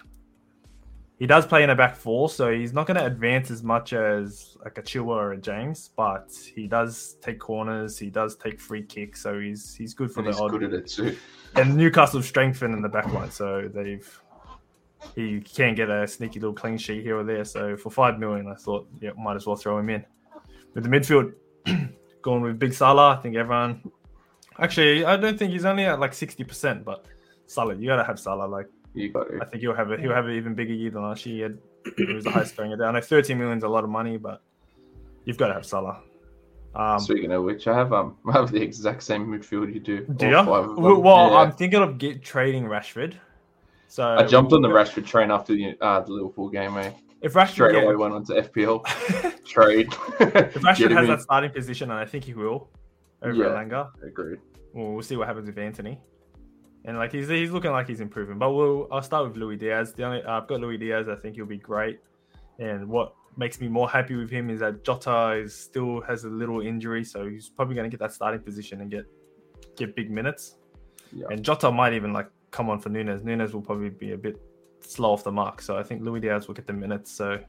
He does play in a back four, so he's not going to advance as much as like a Chilwell or a James, but he does take corners, he does take free kicks, so he's he's good for and the he's odd. good at it too. And Newcastle strengthened in the back line, so they've he can get a sneaky little clean sheet here or there. So for five million, I thought yeah, might as well throw him in. With the midfield, going with Big Salah, I think everyone. Actually, I don't think he's only at like sixty percent, but Salah, you gotta have Salah. Like You got I think he'll have it. He'll have an even bigger year than last year. He, had, he was the highest scoring day. I know thirteen million is a lot of money, but you've got to have Salah. Um, Speaking of which, I have um, I have the exact same midfield you do. do you? of. Well, well, Yeah. I'm thinking of get trading Rashford. So I jumped on the Rashford train after the uh, the Liverpool game. Eh? If Rashford, Straight yeah, went on to FPL trade. if Rashford has that starting position, and I think he will over Yeah. Elanga, Agreed. well, we'll see what happens with Antony. And like he's he's looking like he's improving. But we'll I'll start with Luis Diaz. The only I've got Luis Diaz. I think he'll be great. And what makes me more happy with him is that Jota is still has a little injury, so he's probably going to get that starting position and get get big minutes. Yeah. And Jota might even like come on for Nunez. Nunez will probably be a bit slow off the mark, so I think Luis Diaz will get the minutes. So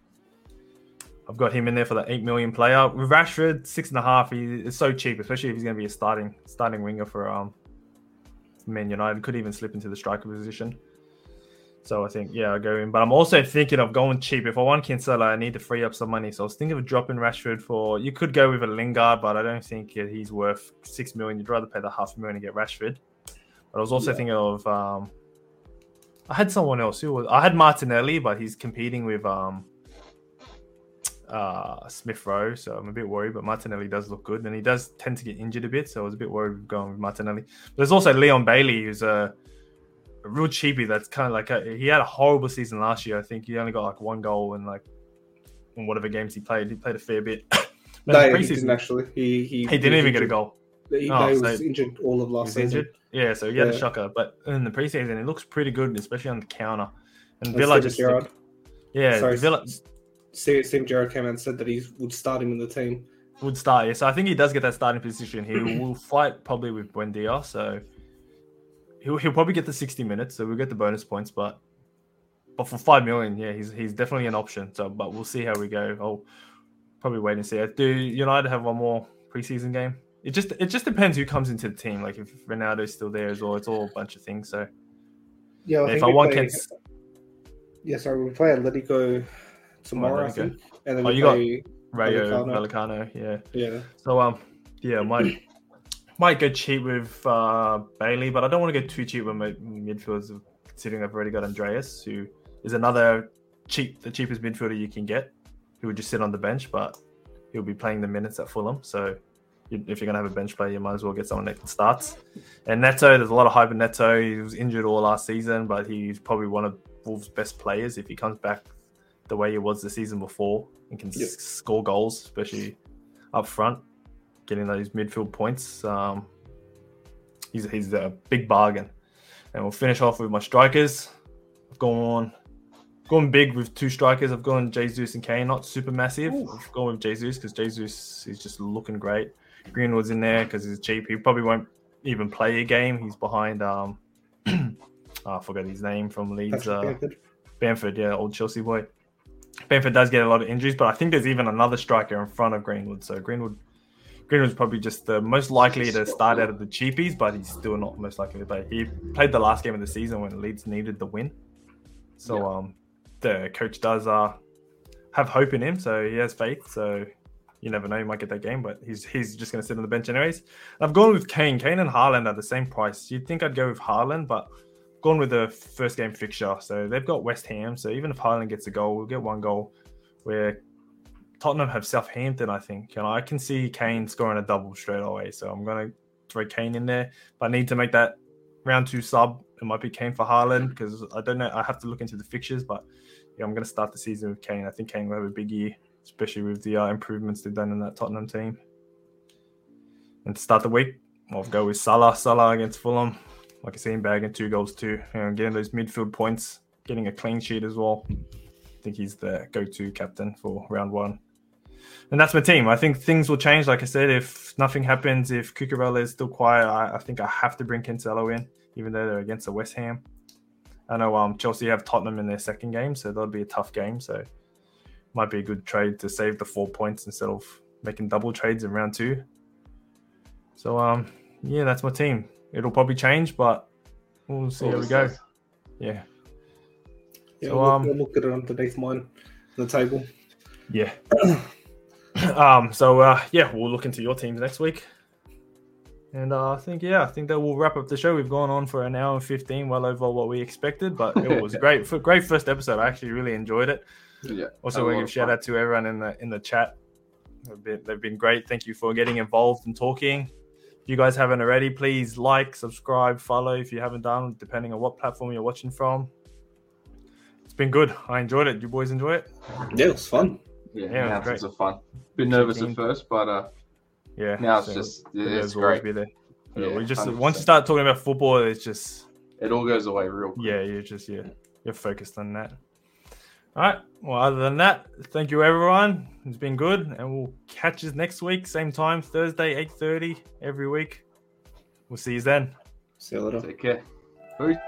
I've got him in there for the eight million player. With Rashford, six and a half, he is so cheap, especially if he's going to be a starting starting winger for um Man United. Could even slip into the striker position. So I think yeah, I'll go in. But I'm also thinking of going cheap. If I want Cancelo, I need to free up some money. So I was thinking of dropping Rashford for. You could go with a Lingard, but I don't think he's worth six million. You'd rather pay the half million to get Rashford. But I was also Yeah. thinking of. um I had someone else who was. I had Martinelli, but he's competing with um uh Smith Rowe, so I'm a bit worried. But Martinelli does look good, and he does tend to get injured a bit, so I was a bit worried going with Martinelli. But there's also Leon Bailey, who's a, a real cheapie. That's kind of like a, he had a horrible season last year. I think he only got like one goal in like in whatever games he played. He played a fair bit, no, he didn't actually. He he, he didn't even get a goal. He, oh, no, he so was injured all of last season. Injured? Yeah, so he had yeah. a shocker. But in the preseason, it looks pretty good, especially on the counter. And Villa just yeah, Sorry, Villa. Steve Gerrard came out and said that he would start him in the team. Would start, yeah. So I think he does get that starting position. He will fight probably with Buendia, so he'll he'll probably get the sixty minutes. So we'll get the bonus points, but but for five million, yeah, he's he's definitely an option. So, but we'll see how we go. I'll probably wait and see. Do United have one more preseason game? It just it just depends who comes into the team. Like if Ronaldo's still there as well, it's all a bunch of things. So yeah, I if I want play, yeah, sorry, we play Atletico tomorrow, I think, and then oh, you play got Rayo Vallecano. Yeah, yeah. So um, yeah, might might go cheap with uh, Bailey, but I don't want to go too cheap with my midfielders, considering I've already got Andreas, who is another cheap, the cheapest midfielder you can get, who would just sit on the bench, but he'll be playing the minutes at Fulham. So if you're going to have a bench player, you might as well get someone that starts. And Neto, there's a lot of hype in Neto. He was injured all last season, but he's probably one of Wolves' best players if he comes back the way he was the season before and can yep. s- score goals, especially up front, getting those midfield points. Um, he's, he's a big bargain. And we'll finish off with my strikers. I've gone gone big with two strikers. I've gone Jesus and Kane, not super massive. Ooh. I've gone with Jesus because Jesus is just looking great. Greenwood's in there because he's cheap. He probably won't even play a game. He's behind. Um, oh, I forgot his name from Leeds. Uh, Bamford, yeah, old Chelsea boy. Bamford does get a lot of injuries, but I think there's even another striker in front of Greenwood. So Greenwood, Greenwood's probably just the most likely to start out of the cheapies, but he's still not most likely to play. He played the last game of the season when Leeds needed the win. So yeah. um, the coach does uh, have hope in him, so he has faith. So you never know, he might get that game, but he's he's just going to sit on the bench anyways. I've gone with Kane. Kane and Haaland are the same price. You'd think I'd go with Haaland, but gone with the first game fixture. So they've got West Ham. So even if Haaland gets a goal, we'll get one goal. Where Tottenham have Southampton, I think, and I can see Kane scoring a double straight away. So I'm going to throw Kane in there. But I need to make that round two sub. It might be Kane for Haaland because I don't know. I have to look into the fixtures, but yeah, I'm going to start the season with Kane. I think Kane will have a big year especially with the uh, improvements they've done in that Tottenham team. And to start the week, I'll go with Salah. Salah against Fulham. Like I said, bagging two goals too. Know, getting those midfield points, getting a clean sheet as well. I think he's the go-to captain for round one. And that's my team. I think things will change. Like I said, if nothing happens, if Cucurella is still quiet, I, I think I have to bring Cancelo in, even though they're against the West Ham. I know um, Chelsea have Tottenham in their second game, so that'll be a tough game. So might be a good trade to save the four points instead of making double trades in round two. So um yeah, that's my team. It'll probably change, but we'll see how we go. Yeah. Yeah, so, we'll, um, we'll look at it underneath mine the table. Yeah. um. So uh, yeah, we'll look into your teams next week. And uh, I think yeah, I think that will wrap up the show. We've gone on for an hour and fifteen, well over what we expected, but it was great. For great first episode, I actually really enjoyed it. Yeah. Also, we give shout out to everyone in the in the chat. They've been, they've been great. Thank you for getting involved and talking. If you guys haven't already, please like, subscribe, follow if you haven't done, depending on what platform you're watching from. It's been good. I enjoyed it. You boys enjoy it? Yeah, it was fun. Yeah, yeah now it's fun. Been nervous at first, but uh, yeah, now it's so just it's great. Be there. Yeah, we just 100%. once you start talking about football, it's just it all goes away real quick. Yeah, you're just yeah, you're focused on that. All right. Well, other than that, thank you everyone. It's been good, and we'll catch you next week, same time, Thursday, eight thirty every week. We'll see you then. See you later. Take care. Bye.